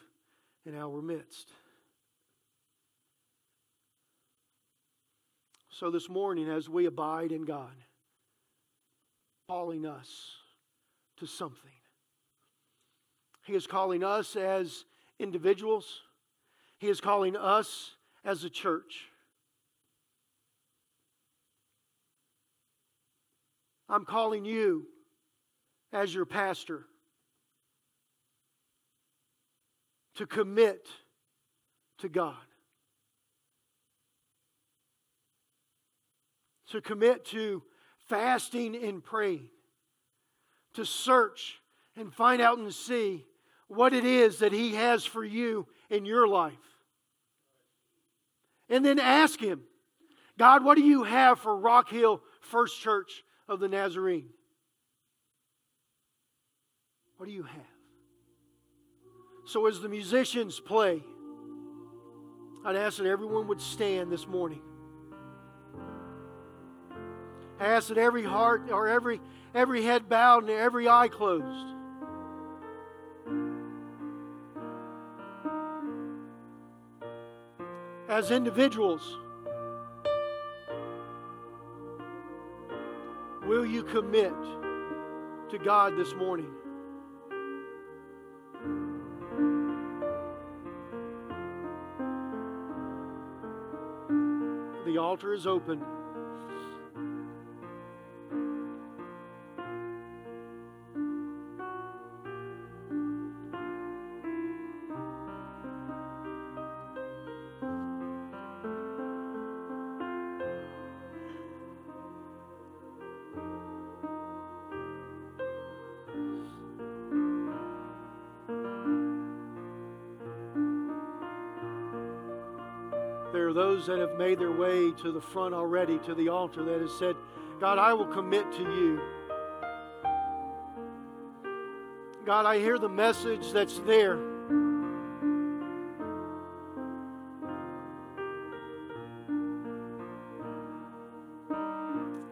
in our midst. So, this morning, as we abide in God, calling us to something, He is calling us as individuals, He is calling us as a church. I'm calling you as your pastor to commit to God. To commit to fasting and praying. To search and find out and see what it is that He has for you in your life. And then ask Him, God, what do you have for Rock Hill First Church of the Nazarene? What do you have? So, as the musicians play, I'd ask that everyone would stand this morning. I ask that every heart or every, every head bowed and every eye closed. As individuals, will you commit to God this morning? The altar is open. Those that have made their way to the front already, to the altar, that has said, God, I will commit to you. God, I hear the message that's there.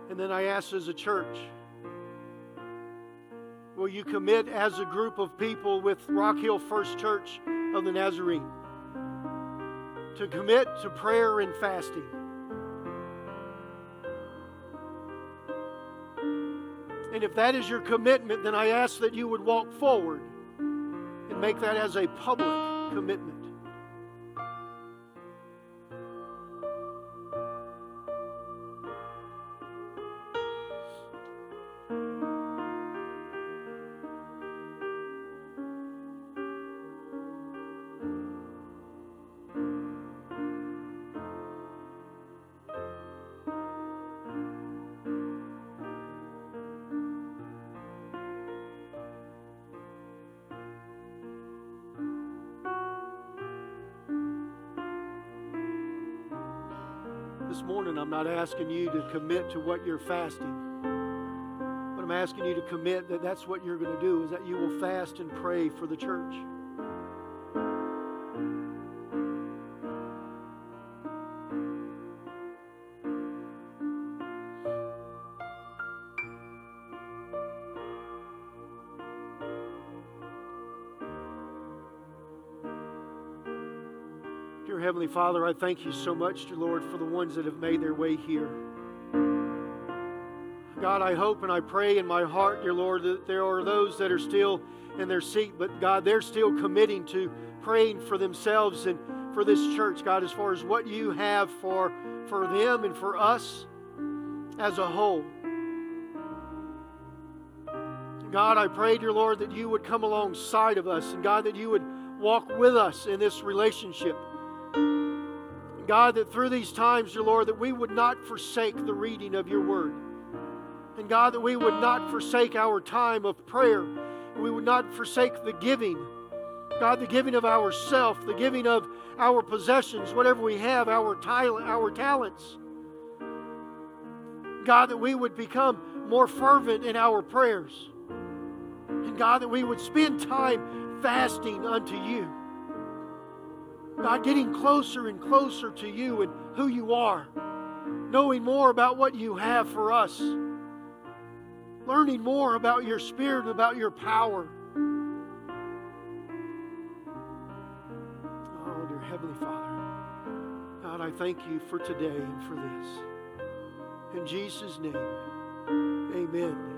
And then I ask as a church, will you commit as a group of people with Rock Hill First Church of the Nazarene? To commit to prayer and fasting. And if that is your commitment, then I ask that you would walk forward and make that as a public commitment. Not asking you to commit to what you're fasting. But I'm asking you to commit that that's what you're going to do, is that you will fast and pray for the church. Father, I thank you so much, dear Lord, for the ones that have made their way here. God, I hope and I pray in my heart, dear Lord, that there are those that are still in their seat, but God, they're still committing to praying for themselves and for this church, God, as far as what you have for, for them and for us as a whole. God, I pray, dear Lord, that you would come alongside of us, and God, that you would walk with us in this relationship. God, that through these times, dear Lord, that we would not forsake the reading of your word. And God, that we would not forsake our time of prayer. We would not forsake the giving. God, the giving of ourself, the giving of our possessions, whatever we have, our, talent, our talents. God, that we would become more fervent in our prayers. And God, that we would spend time fasting unto you. God, getting closer and closer to you and who you are, knowing more about what you have for us, learning more about your spirit, about your power. Oh, dear Heavenly Father, God, I thank you for today and for this. In Jesus' name, amen.